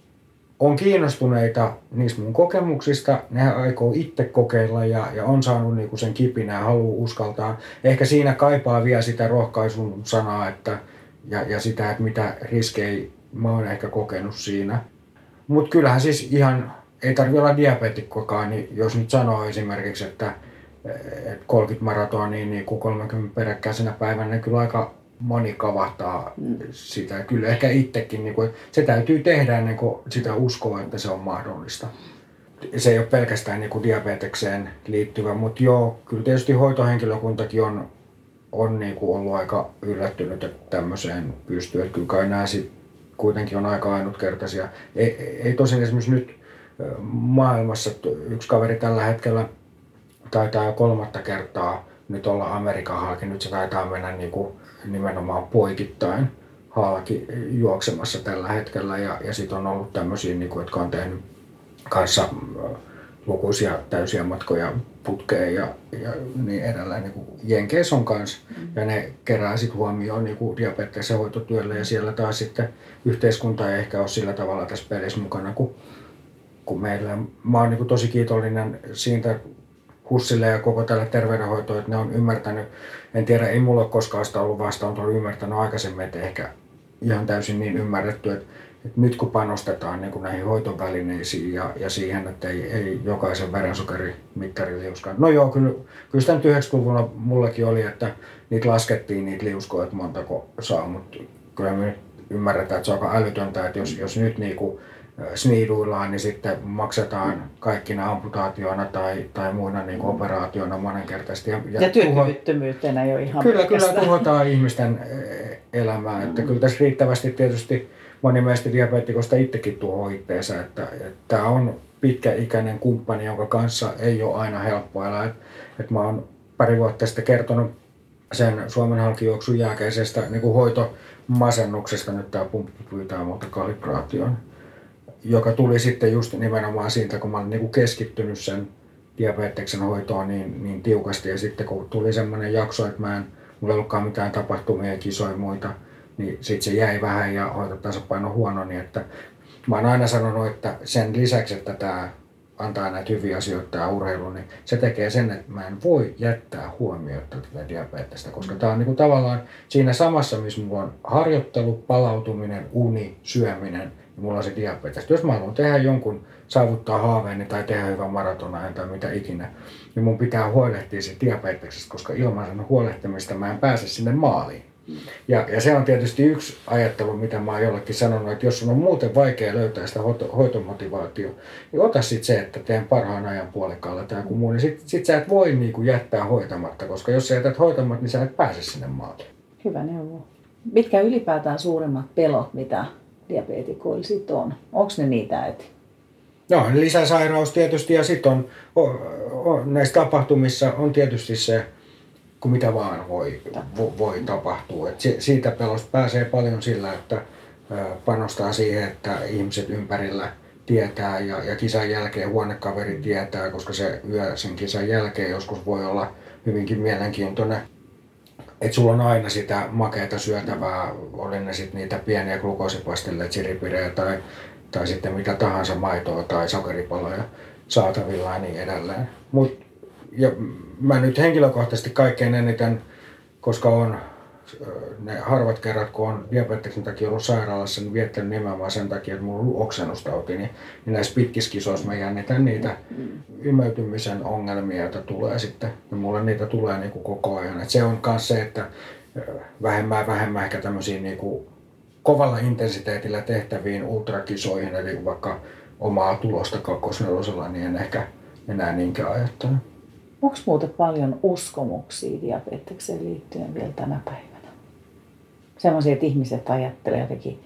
on kiinnostuneita niistä mun kokemuksista, ne aikoo itse kokeilla ja, ja on saanut niinku sen kipinä ja haluaa uskaltaa. Ehkä siinä kaipaa vielä sitä rohkaisun sanaa että, ja, ja sitä, että mitä riskejä mä oon ehkä kokenut siinä. Mutta kyllähän siis ihan, ei tarvitse olla diabetikkokaan, niin jos nyt sanoo esimerkiksi, että, että 30 maratonia niin kuin 30 peräkkäisenä päivänä, niin kyllä aika moni kavahtaa sitä. Kyllä ehkä itsekin, niin kuin, se täytyy tehdä ennen kuin sitä uskoo, että se on mahdollista. Se ei ole pelkästään niin kuin diabetekseen liittyvä, mutta joo, kyllä tietysti hoitohenkilökuntakin on, on niin kuin ollut aika yllättynyt, että tämmöiseen pystyy. Että kyllä kai nämä sit kuitenkin on aika ainutkertaisia. Ei, ei tosin esimerkiksi nyt maailmassa yksi kaveri tällä hetkellä taitaa jo kolmatta kertaa nyt olla Amerikan halki. Nyt se taitaa mennä niin kuin nimenomaan poikittain halki juoksemassa tällä hetkellä. Ja, ja sitten on ollut tämmöisiä, niin kuin, jotka on tehnyt kanssa lukuisia täysiä matkoja putkeen ja, ja niin edelleen. Niin Jenkeissä on kanssa mm. ja ne kerää sitten huomioon niin diabeteksen hoitotyölle ja siellä taas sitten yhteiskunta ei ehkä ole sillä tavalla tässä pelissä mukana kuin, kuin meillä. Mä oon niin tosi kiitollinen siitä Hussille ja koko tälle terveydenhoitoon, että ne on ymmärtänyt, en tiedä, ei mulla ole koskaan sitä ollut vastaan, on ymmärtänyt aikaisemmin, että ehkä ihan täysin niin ymmärretty, että että nyt kun panostetaan niin kuin näihin hoitovälineisiin ja, ja siihen, että ei, ei jokaisen verensokerimittari liuskaa. No joo, kyllä, kyllä sitä nyt 90-luvulla mullakin oli, että niitä laskettiin niitä liuskoja, että montako saa, mutta kyllä me ymmärretään, että se on aika älytöntä, että jos, jos nyt niin kuin sniiduillaan, niin sitten maksetaan kaikkina amputaatioina tai, tai muina niin kuin operaatioina monenkertaisesti.
Ja, ja, ja työkyvyttömyytenä jo ihan
Kyllä, kyllä tuhotaan ihmisten elämää. Että kyllä tässä riittävästi tietysti moni meistä diabetikosta itsekin tuo itteensä, että, että tämä on pitkäikäinen kumppani, jonka kanssa ei ole aina helppo elää. Et, et mä oon pari vuotta sitten kertonut sen Suomen halkijuoksun jälkeisestä niin kuin hoitomasennuksesta, nyt tämä pumppu pyytää muuta kalibraation, joka tuli sitten just nimenomaan siitä, kun mä olin niin kuin keskittynyt sen diabeteksen hoitoon niin, niin tiukasti. Ja sitten kun tuli semmoinen jakso, että mä en, mulla ei ollutkaan mitään tapahtumia ja kisoja muita, niin sitten se jäi vähän ja hoitotasapaino huono, niin että mä oon aina sanonut, että sen lisäksi, että tämä antaa näitä hyviä asioita tämä urheilu, niin se tekee sen, että mä en voi jättää huomiota tätä diabetesta, koska tämä on niinku tavallaan siinä samassa, missä mulla on harjoittelu, palautuminen, uni, syöminen, ja mulla on se diabetes. Jos mä haluan tehdä jonkun, saavuttaa haaveeni tai tehdä hyvän maratonajan tai mitä ikinä, niin mun pitää huolehtia siitä diabeteksesta, koska ilman sen huolehtimista mä en pääse sinne maaliin. Ja, ja se on tietysti yksi ajattelu, mitä mä oon jollekin sanonut, että jos on muuten vaikea löytää sitä hoito, hoitomotivaatiota, niin ota sitten se, että teen parhaan ajan puolikkaalla tai joku muu, niin sit, sit sä et voi niinku jättää hoitamatta, koska jos sä jätät hoitamatta, niin sä et pääse sinne maalle.
Hyvä neuvo. Mitkä ylipäätään suurimmat pelot, mitä diabetikoilla sitten on? Onko ne niitä, että
No, lisäsairaus tietysti ja sitten on, on, on, näissä tapahtumissa on tietysti se kuin mitä vaan voi, vo, voi tapahtua. Et siitä pelosta pääsee paljon sillä, että panostaa siihen, että ihmiset ympärillä tietää ja, ja kisan jälkeen huonekaveri tietää, koska se yö sen kisan jälkeen joskus voi olla hyvinkin mielenkiintoinen. Että sulla on aina sitä makeata syötävää, oli ne sitten niitä pieniä glukoosipastelleita, siripirejä tai, tai sitten mitä tahansa maitoa tai sokeripaloja saatavilla ja niin edelleen. Mut, ja mä nyt henkilökohtaisesti kaikkein eniten, koska on ne harvat kerrat, kun on diabeteksen takia ollut sairaalassa, niin viettänyt nimenomaan sen takia, että mulla on ollut oksennustauti, niin, niin näissä pitkiskisoissa mä jännitän niitä imeytymisen ongelmia, joita tulee sitten, ja mulle niitä tulee niin kuin koko ajan. Et se on myös se, että vähemmän vähemmän ehkä tämmöisiin niin kuin kovalla intensiteetillä tehtäviin ultrakisoihin, eli vaikka omaa tulosta kakkosnelosella, niin en ehkä enää niinkään ajattele.
Onko muuten paljon uskomuksia diabetekseen liittyen vielä tänä päivänä? Sellaisia, että ihmiset ajattelee jotenkin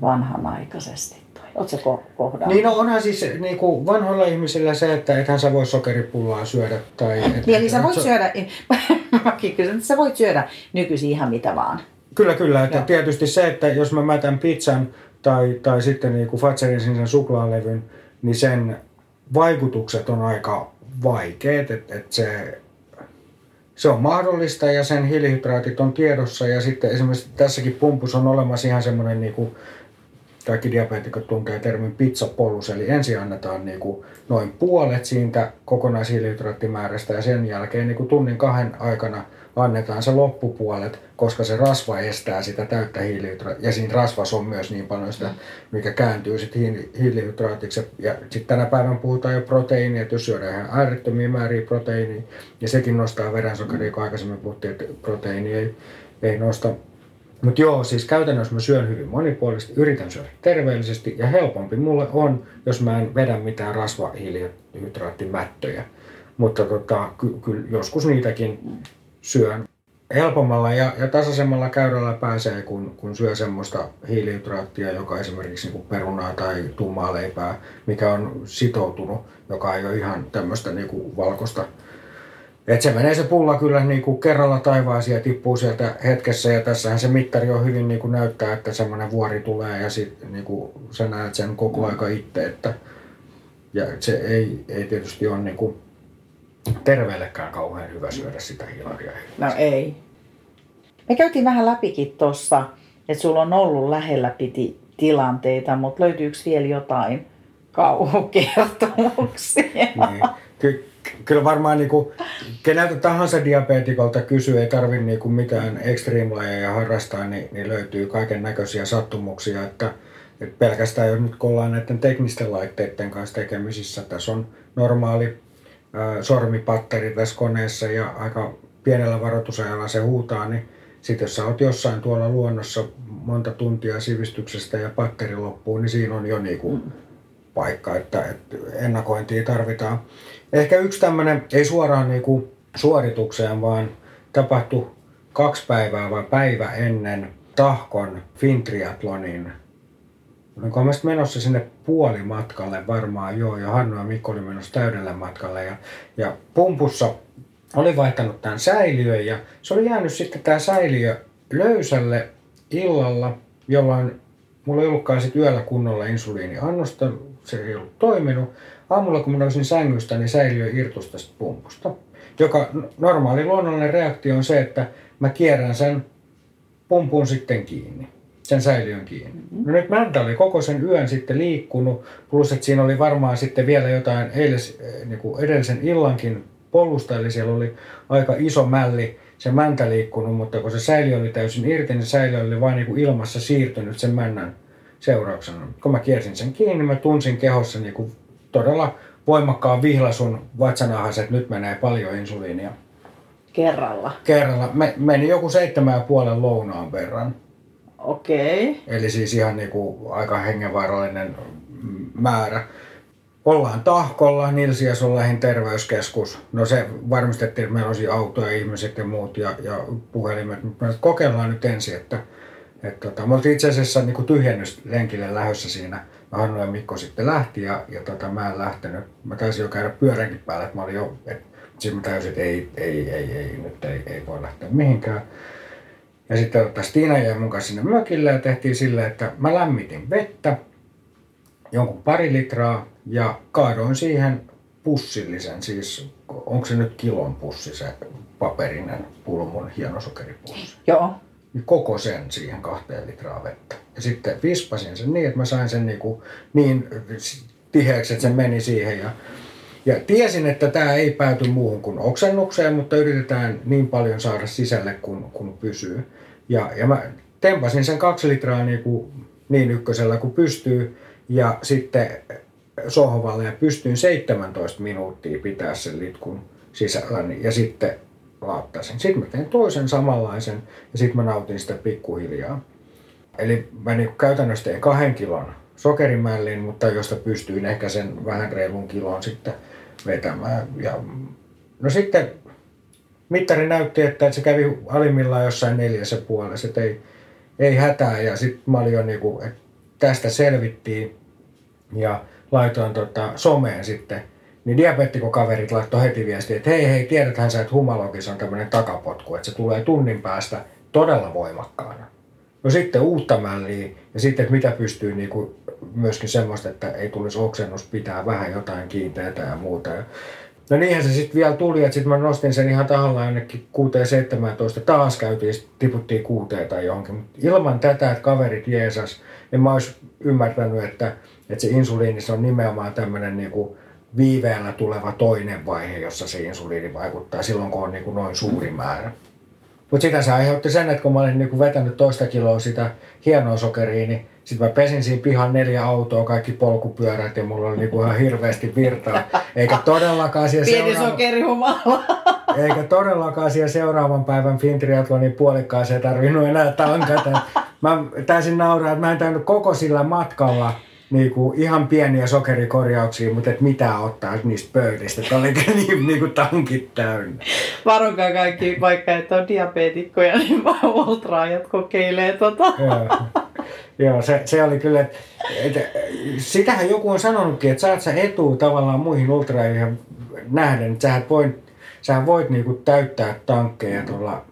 vanhanaikaisesti. Oletko kohdannut?
Niin no onhan siis niin kuin vanhoilla ihmisillä se, että ethän sä voi sokeripullaa syödä. Tai, et,
niin, eli sä voit so... syödä, mäkin kysyn, että sä voit syödä nykyisin ihan mitä vaan.
Kyllä, kyllä. Että tietysti se, että jos mä mätän pizzan tai, tai sitten niin kuin Fatserin sen suklaalevyn, niin sen vaikutukset on aika vaikeet, että et se, se on mahdollista ja sen hiilihydraatit on tiedossa ja sitten esimerkiksi tässäkin pumpussa on olemassa ihan semmoinen niin kuin kaikki diabeetikot tuntee termin pizzapolus, eli ensin annetaan niin kuin noin puolet siitä kokonaishiilihydraattimäärästä ja sen jälkeen niin kuin tunnin kahden aikana annetaan se loppupuolet, koska se rasva estää sitä täyttä hiilihydraattia. Ja siinä rasvassa on myös niin paljon sitä, mikä kääntyy sitten hiilihydraatiksi. Ja sitten tänä päivänä puhutaan jo proteiinia, että jos syödään ihan äärettömiä määriä proteiinia, ja sekin nostaa verensokeria, kun aikaisemmin puhuttiin, että proteiini ei, ei nosta mutta joo, siis käytännössä mä syön hyvin monipuolisesti, yritän syödä terveellisesti ja helpompi mulle on, jos mä en vedä mitään rasvahiilihydraattimättöjä. Mutta tota, kyllä ky- joskus niitäkin syön helpommalla ja, ja tasaisemmalla käyrällä pääsee, kun, kun syö semmoista hiilihydraattia, joka esimerkiksi niin perunaa tai tummaa leipää, mikä on sitoutunut, joka ei ole ihan tämmöistä niin valkoista. Et se menee se pulla kyllä niin kuin kerralla taivaaseen ja tippuu sieltä hetkessä ja tässähän se mittari on hyvin niin kuin näyttää, että semmoinen vuori tulee ja sitten niin kuin sä näet sen koko aika itse, että ja se ei, ei tietysti ole niin kuin terveellekään kauhean hyvä syödä sitä hilaria.
No ei. Me käytiin vähän läpikin tuossa, että sulla on ollut lähellä piti tilanteita, mutta löytyykö vielä jotain kauhukertomuksia?
Niin. Ky- kyllä varmaan niin kuin, keneltä tahansa diabetikolta kysyy, ei tarvitse niin kuin mitään extreme harrastaa, niin, niin löytyy kaiken näköisiä sattumuksia, että, että pelkästään jos nyt kun ollaan näiden teknisten laitteiden kanssa tekemisissä, tässä on normaali ää, sormipatteri tässä koneessa ja aika pienellä varoitusajalla se huutaa, niin sitten jos sä oot jossain tuolla luonnossa monta tuntia sivistyksestä ja patteri loppuu, niin siinä on jo niin kuin paikka, että, että ennakointia tarvitaan. Ehkä yksi tämmöinen, ei suoraan niin kuin suoritukseen, vaan tapahtui kaksi päivää vai päivä ennen Tahkon Fintriatlonin. Olinko mä menossa sinne puolimatkalle varmaan joo, ja Hannu ja Mikko oli menossa täydelle matkalle. Ja, ja pumpussa oli vaihtanut tämän säiliön ja se oli jäänyt sitten tämä säiliö löysälle illalla, jolloin mulla ei ollutkaan sitten yöllä kunnolla insuliiniannosta, se ei ollut toiminut. Aamulla kun mä nousin sängystä, niin säiliö irtus tästä pumpusta. Joka normaali luonnollinen reaktio on se, että mä kierrän sen pumpun sitten kiinni sen säiliön kiinni. Mm-hmm. No nyt mäntä oli koko sen yön sitten liikkunut, plus että siinä oli varmaan sitten vielä jotain eiles, eh, niin kuin edellisen illankin polusta, eli siellä oli aika iso mälli se mäntä liikkunut, mutta kun se säiliö oli täysin irti, niin säiliö oli vain niin kuin ilmassa siirtynyt sen männän seurauksena. Kun mä kiersin sen kiinni, mä tunsin kehossa niin kuin todella voimakkaan vihlasun vatsanahas, että nyt menee paljon insuliinia.
Kerralla?
Kerralla. Me, meni joku seitsemän ja puolen lounaan verran.
Okei. Okay.
Eli siis ihan niin kuin aika hengenvaarallinen määrä. Ollaan tahkolla, Nilsias on lähin terveyskeskus. No se varmistettiin, että meillä olisi autoja, ihmiset ja muut ja, ja puhelimet. Mutta kokeillaan nyt ensin, että, että tota, me oltiin itse asiassa niin tyhjennyslenkille lähdössä siinä Hannu ja Mikko sitten lähti ja, ja tota, mä en lähtenyt. Mä taisin jo käydä pyöränkin päällä, että mä olin jo, et, sitten mä täysin, että ei, ei, ei, ei, nyt ei, ei voi lähteä mihinkään. Ja sitten tota, Stiina jäi mun kanssa sinne mökille ja tehtiin silleen, että mä lämmitin vettä, jonkun pari litraa ja kaadoin siihen pussillisen, siis onko se nyt kilon pussi se paperinen pulmun hienosokeripussi?
Joo
niin koko sen siihen kahteen litraa vettä. Ja sitten vispasin sen niin, että mä sain sen niin, kuin niin tiheäksi, että se meni siihen. Ja, ja tiesin, että tämä ei pääty muuhun kuin oksennukseen, mutta yritetään niin paljon saada sisälle kuin, kuin pysyy. Ja, ja mä tempasin sen kaksi litraa niin, kuin, niin ykkösellä kuin pystyy. Ja sitten sohvalle ja pystyin 17 minuuttia pitää sen litkun sisällä. Ja sitten laattasin. Sitten mä tein toisen samanlaisen ja sitten mä nautin sitä pikkuhiljaa. Eli mä niin käytännössä tein kahden kilon sokerimällin, mutta josta pystyin ehkä sen vähän reilun kilon sitten vetämään. Ja, no sitten mittari näytti, että se kävi alimmillaan jossain neljässä puolessa, että ei, ei hätää. Ja sitten mä olin jo niin kuin, että tästä selvittiin ja laitoin tota someen sitten niin diabeettikokaverit laittoi heti viestiä, että hei hei, tiedäthän sä, että humalogis on tämmöinen takapotku, että se tulee tunnin päästä todella voimakkaana. No sitten uutta mälliä ja sitten, että mitä pystyy niin kuin myöskin semmoista, että ei tulisi oksennus pitää vähän jotain kiinteätä ja muuta. Ja, No niinhän se sitten vielä tuli, että sitten mä nostin sen ihan tahallaan jonnekin 6-17. Taas käytiin, tiputtiin kuuteen tai johonkin. Mut ilman tätä, että kaverit jeesas, niin mä olisi ymmärtänyt, että, että se insuliini se on nimenomaan tämmöinen niinku viiveellä tuleva toinen vaihe, jossa se insuliini vaikuttaa silloin, kun on niinku noin suuri määrä. Mutta sitä se aiheutti sen, että kun mä olin niinku vetänyt toista kiloa sitä hienoa sokeria, niin sitten mä pesin siinä pihan neljä autoa, kaikki polkupyörät ja mulla oli niinku ihan hirveästi virtaa. Eikä todellakaan siellä
Pieni
seuraava-
sokerihumala.
eikä todellakaan siellä seuraavan päivän Fintriathlonin puolikkaaseen tarvinnut enää tankata. Mä täysin nauraa, että mä en tainnut koko sillä matkalla niinku ihan pieniä sokerikorjauksia, mutta et mitä ottaa niistä pöydistä. Että oli niin, niinku tankit täynnä.
Varokaa kaikki, vaikka et ole diabeetikkoja, niin vaan ultraajat kokeilee tota.
Joo, Joo se, se, oli kyllä, että et, sitähän joku on sanonutkin, että saat sä etua tavallaan muihin ultraajien nähden, että sähän voit, sähän voit niinku täyttää tankkeja tuolla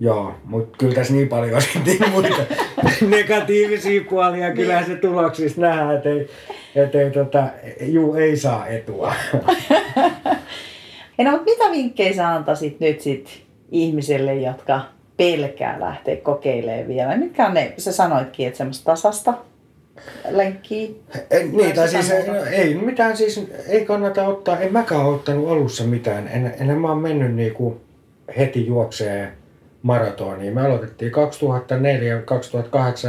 Joo, mutta kyllä tässä niin paljon sitten muita negatiivisia puolia. Kyllähän se tuloksissa nähdään, että ei, et ei, tota, juu, ei saa etua.
No, mutta mitä vinkkejä sä antaisit nyt sit ihmisille, jotka pelkää lähteä kokeilemaan vielä? Mitkä on ne, sä sanoitkin, että semmoista tasasta lenkkiä.
En, niin, tai siis
sitä
no, ei mitään, siis ei kannata ottaa, en mäkään ottanut alussa mitään. En, en mä oon mennyt niinku heti juokseen maratoniin. Me aloitettiin 2004-2008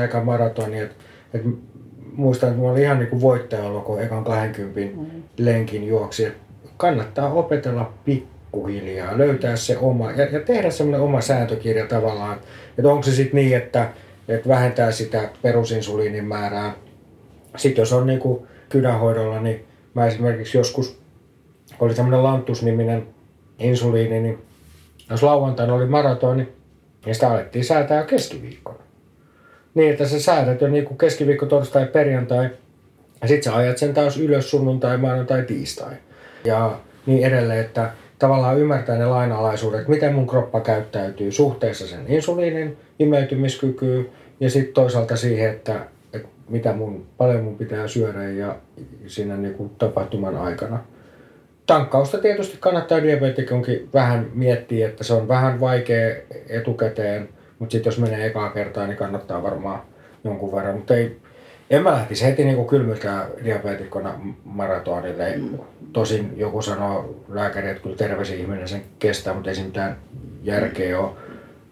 eka maratoni, että et muistan, että mulla oli ihan niinku voittajalla, kun ekan 20 mm. lenkin juoksi. Et kannattaa opetella pikkuhiljaa, löytää se oma ja, ja tehdä semmoinen oma sääntökirja tavallaan. Että onko se sitten niin, että, että vähentää sitä perusinsuliinin määrää. Sitten jos on niinku kynähoidolla, niin mä esimerkiksi joskus oli tämmöinen Lantus-niminen insuliini, niin jos lauantaina oli maratoni, niin sitä alettiin säätää jo keskiviikkona. Niin, että sä säädät jo niinku keskiviikko, torstai, perjantai, ja sit sä ajat sen taas ylös sunnuntai, maanantai, tiistai. Ja niin edelleen, että tavallaan ymmärtää ne lainalaisuudet, miten mun kroppa käyttäytyy suhteessa sen insuliinin imeytymiskykyyn ja sitten toisaalta siihen, että, että mitä mun, paljon mun pitää syödä ja siinä niinku tapahtuman aikana. Tankkausta tietysti kannattaa diabetikonkin vähän miettiä, että se on vähän vaikea etukäteen, mutta sitten jos menee ekaa kertaa, niin kannattaa varmaan jonkun verran. Mutta ei, en mä lähtisi heti niin kylmiltään diabeetikkona maratonille. Tosin joku sanoo lääkäri, että kyllä terve se ihminen sen kestää, mutta ei se mitään järkeä ole.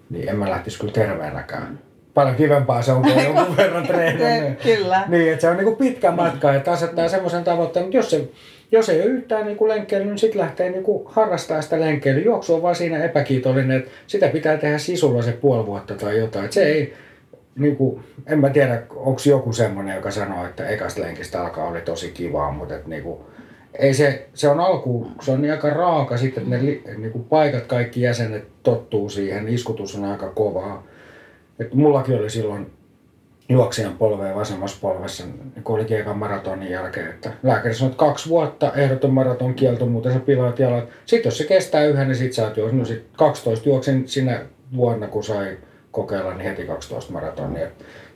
Niin en mä lähtisi kyllä terveenäkään. Paljon kivempaa se on, kun jonkun verran treenannut.
Kyllä.
Niin, että se on niinku pitkä matka, että asettaa semmoisen tavoitteen, mutta jos, se, jos ei ole yhtään niinku lenkkeily, niin sitten lähtee niinku harrastaa sitä lenkkeilyä. Juoksu on vaan siinä epäkiitollinen, että sitä pitää tehdä sisulla se puoli vuotta tai jotain. Että se ei, niinku, en mä tiedä, onko joku semmoinen, joka sanoo, että ekasta lenkistä alkaa oli tosi kivaa, mutta et niinku, ei se, se on alku, se on niin aika raaka sitten, että ne li, niinku paikat, kaikki jäsenet tottuu siihen, iskutus on aika kovaa. Et mullakin oli silloin juoksijan polveen vasemmassa polvessa, niin kun olikin ekan maratonin jälkeen, että lääkäri sanoi, että kaksi vuotta ehdoton maraton kielto, muuten sä pilaat jalat. Sitten jos se kestää yhden, niin sit sä oot juossut. No sit 12 juoksin sinä vuonna, kun sai kokeilla, niin heti 12 maratonia.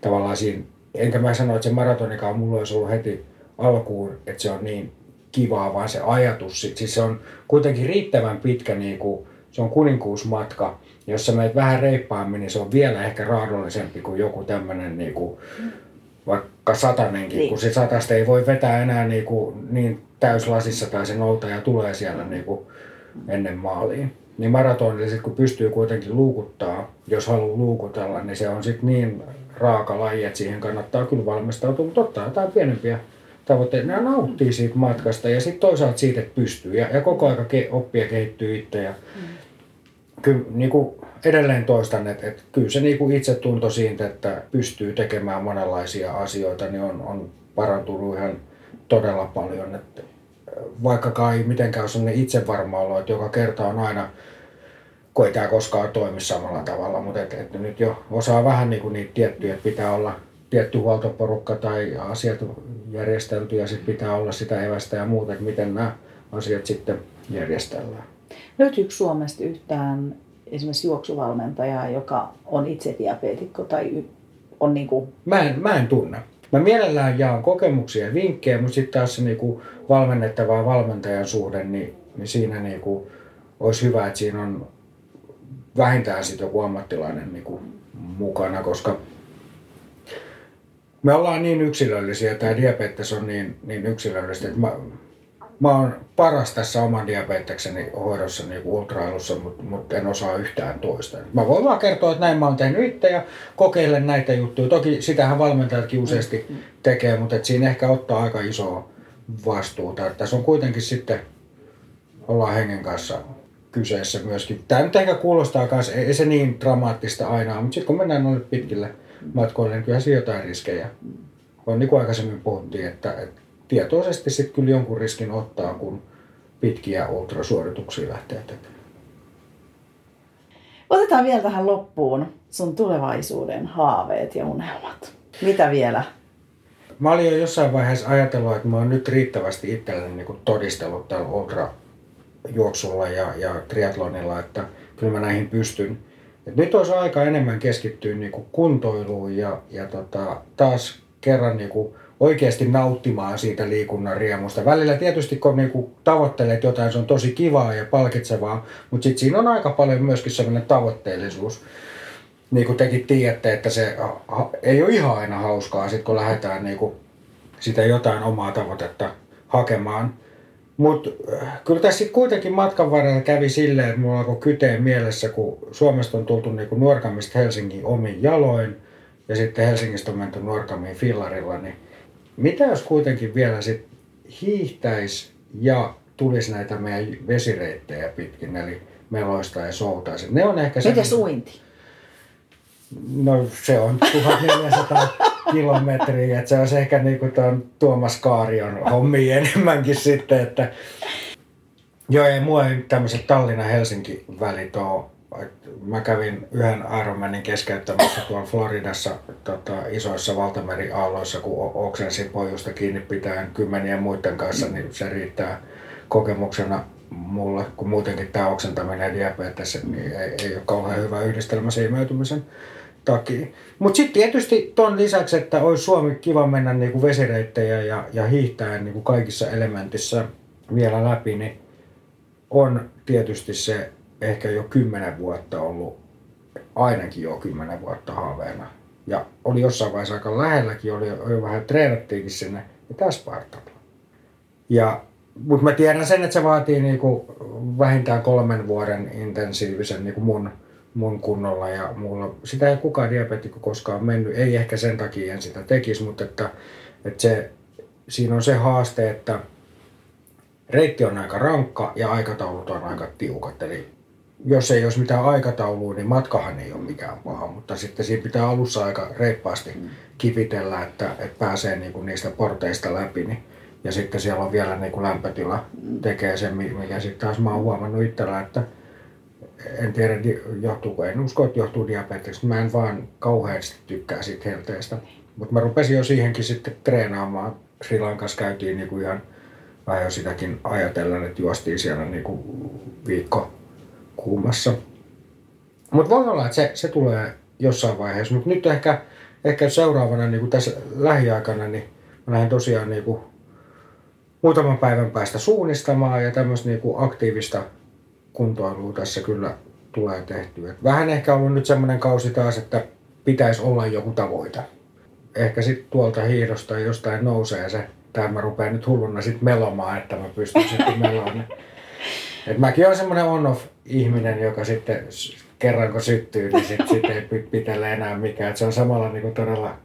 Tavallaan siinä, enkä mä sano, että se maratonikaan mulla olisi ollut heti alkuun, että se on niin kivaa, vaan se ajatus, sit, siis se on kuitenkin riittävän pitkä, niin kuin, se on kuninkuusmatka, jos sä menet vähän reippaammin, niin se on vielä ehkä raadollisempi kuin joku tämmöinen niin kuin, vaikka satanenkin,
Niin.
kun se satasta ei voi vetää enää niin, kuin, niin täyslasissa tai se noutaja tulee siellä niin kuin ennen maaliin. Niin maratonilla sit kun pystyy kuitenkin luukuttaa, jos haluaa luukutella, niin se on sitten niin raaka laji, että siihen kannattaa kyllä valmistautua, mutta ottaa jotain pienempiä tavoitteita. Ne nauttii siitä matkasta ja sitten toisaalta siitä, että pystyy ja, ja koko aika ke, oppii ja kehittyy itse. Ja, kyllä niin kuin edelleen toistan, että, että kyllä se niin kuin itsetunto siitä, että pystyy tekemään monenlaisia asioita, niin on, on parantunut ihan todella paljon. Että vaikka ei mitenkään ole sellainen itsevarma olo, että joka kerta on aina, kun ei tämä koskaan toimi samalla tavalla, mutta että, että nyt jo osaa vähän niin kuin niitä tiettyjä, että pitää olla tietty huoltoporukka tai asiat järjestelty ja sitten pitää olla sitä evästä ja muuta, että miten nämä asiat sitten järjestellään.
Löytyykö Suomesta yhtään esimerkiksi juoksuvalmentajaa, joka on itse diabeetikko tai on niin kuin,
Mä en, mä en tunne. Mä mielellään jaan kokemuksia ja vinkkejä, mutta sitten taas se niinku valmennettava ja valmentajan suhde, niin niin siinä niin kuin olisi hyvä, että siinä on vähintään sitten joku ammattilainen niin kuin mukana, koska me ollaan niin yksilöllisiä, tämä diabetes on niin, niin yksilöllistä, että mä, mä oon paras tässä oman diabetekseni hoidossa niin kuin ultrailussa, mutta, mutta en osaa yhtään toista. Mä voin vaan kertoa, että näin mä oon tehnyt itse ja kokeilen näitä juttuja. Toki sitähän valmentajatkin useasti tekee, mutta et siinä ehkä ottaa aika isoa vastuuta. Tässä on kuitenkin sitten, ollaan hengen kanssa kyseessä myöskin. Tämä nyt ehkä kuulostaa myös, ei se niin dramaattista aina mutta sitten kun mennään noille pitkille matkoille, niin kyllä siinä jotain riskejä on. Niin kuin aikaisemmin puhuttiin, että, että tietoisesti sitten kyllä jonkun riskin ottaa, kun pitkiä ultrasuorituksia lähtee tekemään.
Otetaan vielä tähän loppuun sun tulevaisuuden haaveet ja unelmat. Mitä vielä?
Mä olin jo jossain vaiheessa ajatellut, että mä oon nyt riittävästi itselleni niin todistellut tällä ultrajuoksulla ja, ja triatlonilla, että kyllä mä näihin pystyn. Et nyt olisi aika enemmän keskittyä niin kuntoiluun ja, ja tota, taas kerran niin kuin oikeasti nauttimaan siitä liikunnan riemusta. Välillä tietysti kun niinku tavoittelet jotain, se on tosi kivaa ja palkitsevaa, mutta sitten siinä on aika paljon myöskin sellainen tavoitteellisuus. Niin kuin tekin tiedätte, että se ei ole ihan aina hauskaa, sit kun lähdetään niinku sitä jotain omaa tavoitetta hakemaan. Mutta äh, kyllä tässä sitten kuitenkin matkan varrella kävi silleen, että mulla alkoi kyteen mielessä, kun Suomesta on tultu niinku Nuorkamista Helsingin omin jaloin ja sitten Helsingistä on menty Nuorkamiin fillarilla, niin mitä jos kuitenkin vielä sit hiihtäisi ja tulisi näitä meidän vesireittejä pitkin, eli meloista ja soutaisi. Ne on ehkä
Miten suinti?
No se on 1400 kilometriä, että se on ehkä niin kuin tuon Tuomas Kaarion hommi enemmänkin sitten, että Joo, ei mua ei tämmöiset Tallinna-Helsinki välit ole Mä kävin yhden Ironmanin keskeyttämässä tuolla Floridassa tota, isoissa valtameriaalloissa, kun oksensin pohjusta kiinni pitäen kymmenien muiden kanssa, niin se riittää kokemuksena mulle, kun muutenkin tämä oksentaminen ja diabetes niin ei, ei ole kauhean hyvä yhdistelmä siimeytymisen takia. Mutta sitten tietysti ton lisäksi, että olisi Suomi kiva mennä niinku vesireittejä ja, ja hiihtää niinku kaikissa elementissä vielä läpi, niin on tietysti se ehkä jo kymmenen vuotta ollut, ainakin jo kymmenen vuotta haaveena. Ja oli jossain vaiheessa aika lähelläkin, oli jo vähän treenattiinkin sinne, ja tässä Spartalla. Ja, mutta mä tiedän sen, että se vaatii niinku vähintään kolmen vuoden intensiivisen niinku mun, mun kunnolla ja mulla, sitä ei kukaan diabetikko koskaan mennyt, ei ehkä sen takia en sitä tekisi, mutta että, että se, siinä on se haaste, että reitti on aika rankka ja aikataulut on aika tiukat, eli jos ei olisi mitään aikataulua, niin matkahan ei ole mikään paha, mutta sitten siinä pitää alussa aika reippaasti mm. kipitellä, että, että pääsee niin kuin niistä porteista läpi. Niin, ja sitten siellä on vielä niin kuin lämpötila mm. tekee sen, mikä sitten taas mä oon huomannut itsellä, että en tiedä johtuuko, en usko, että johtuu diabeteksesta. Mä en vaan kauheasti tykkää siitä helteestä. Mutta mä rupesin jo siihenkin sitten treenaamaan. Sri Lankassa käytiin niin kuin ihan vähän jo sitäkin ajatellen, että juostiin siellä niin kuin viikko kuumassa. Mutta voi olla, että se, se tulee jossain vaiheessa, mutta nyt ehkä, ehkä seuraavana niin kuin tässä lähiaikana, niin mä lähden tosiaan niin kuin muutaman päivän päästä suunnistamaan ja tämmöistä niin kuin aktiivista kuntoilua tässä kyllä tulee tehtyä. Vähän ehkä ollut nyt semmoinen kausi taas, että pitäisi olla joku tavoite. Ehkä sitten tuolta hiidosta jostain nousee se, tai mä rupean nyt hulluna sitten melomaan, että mä pystyn sitten melomaan. Et mäkin olen semmoinen on-off ihminen, joka sitten kerran kun syttyy, niin sitten sit ei pitele enää mikään. Et se on samalla niin kuin todella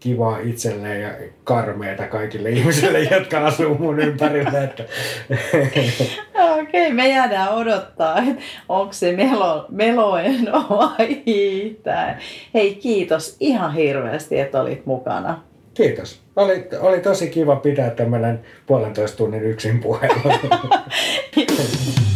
kivaa itselleen ja karmeeta kaikille ihmisille, jotka asuu mun ympärillä. Että...
Okei, okay, me jäädään odottaa, että onko se melo, meloen vai. Hei, kiitos ihan hirveästi, että olit mukana.
Kiitos. Oli, oli tosi kiva pitää tämmöinen puolentoista tunnin yksin puhelu.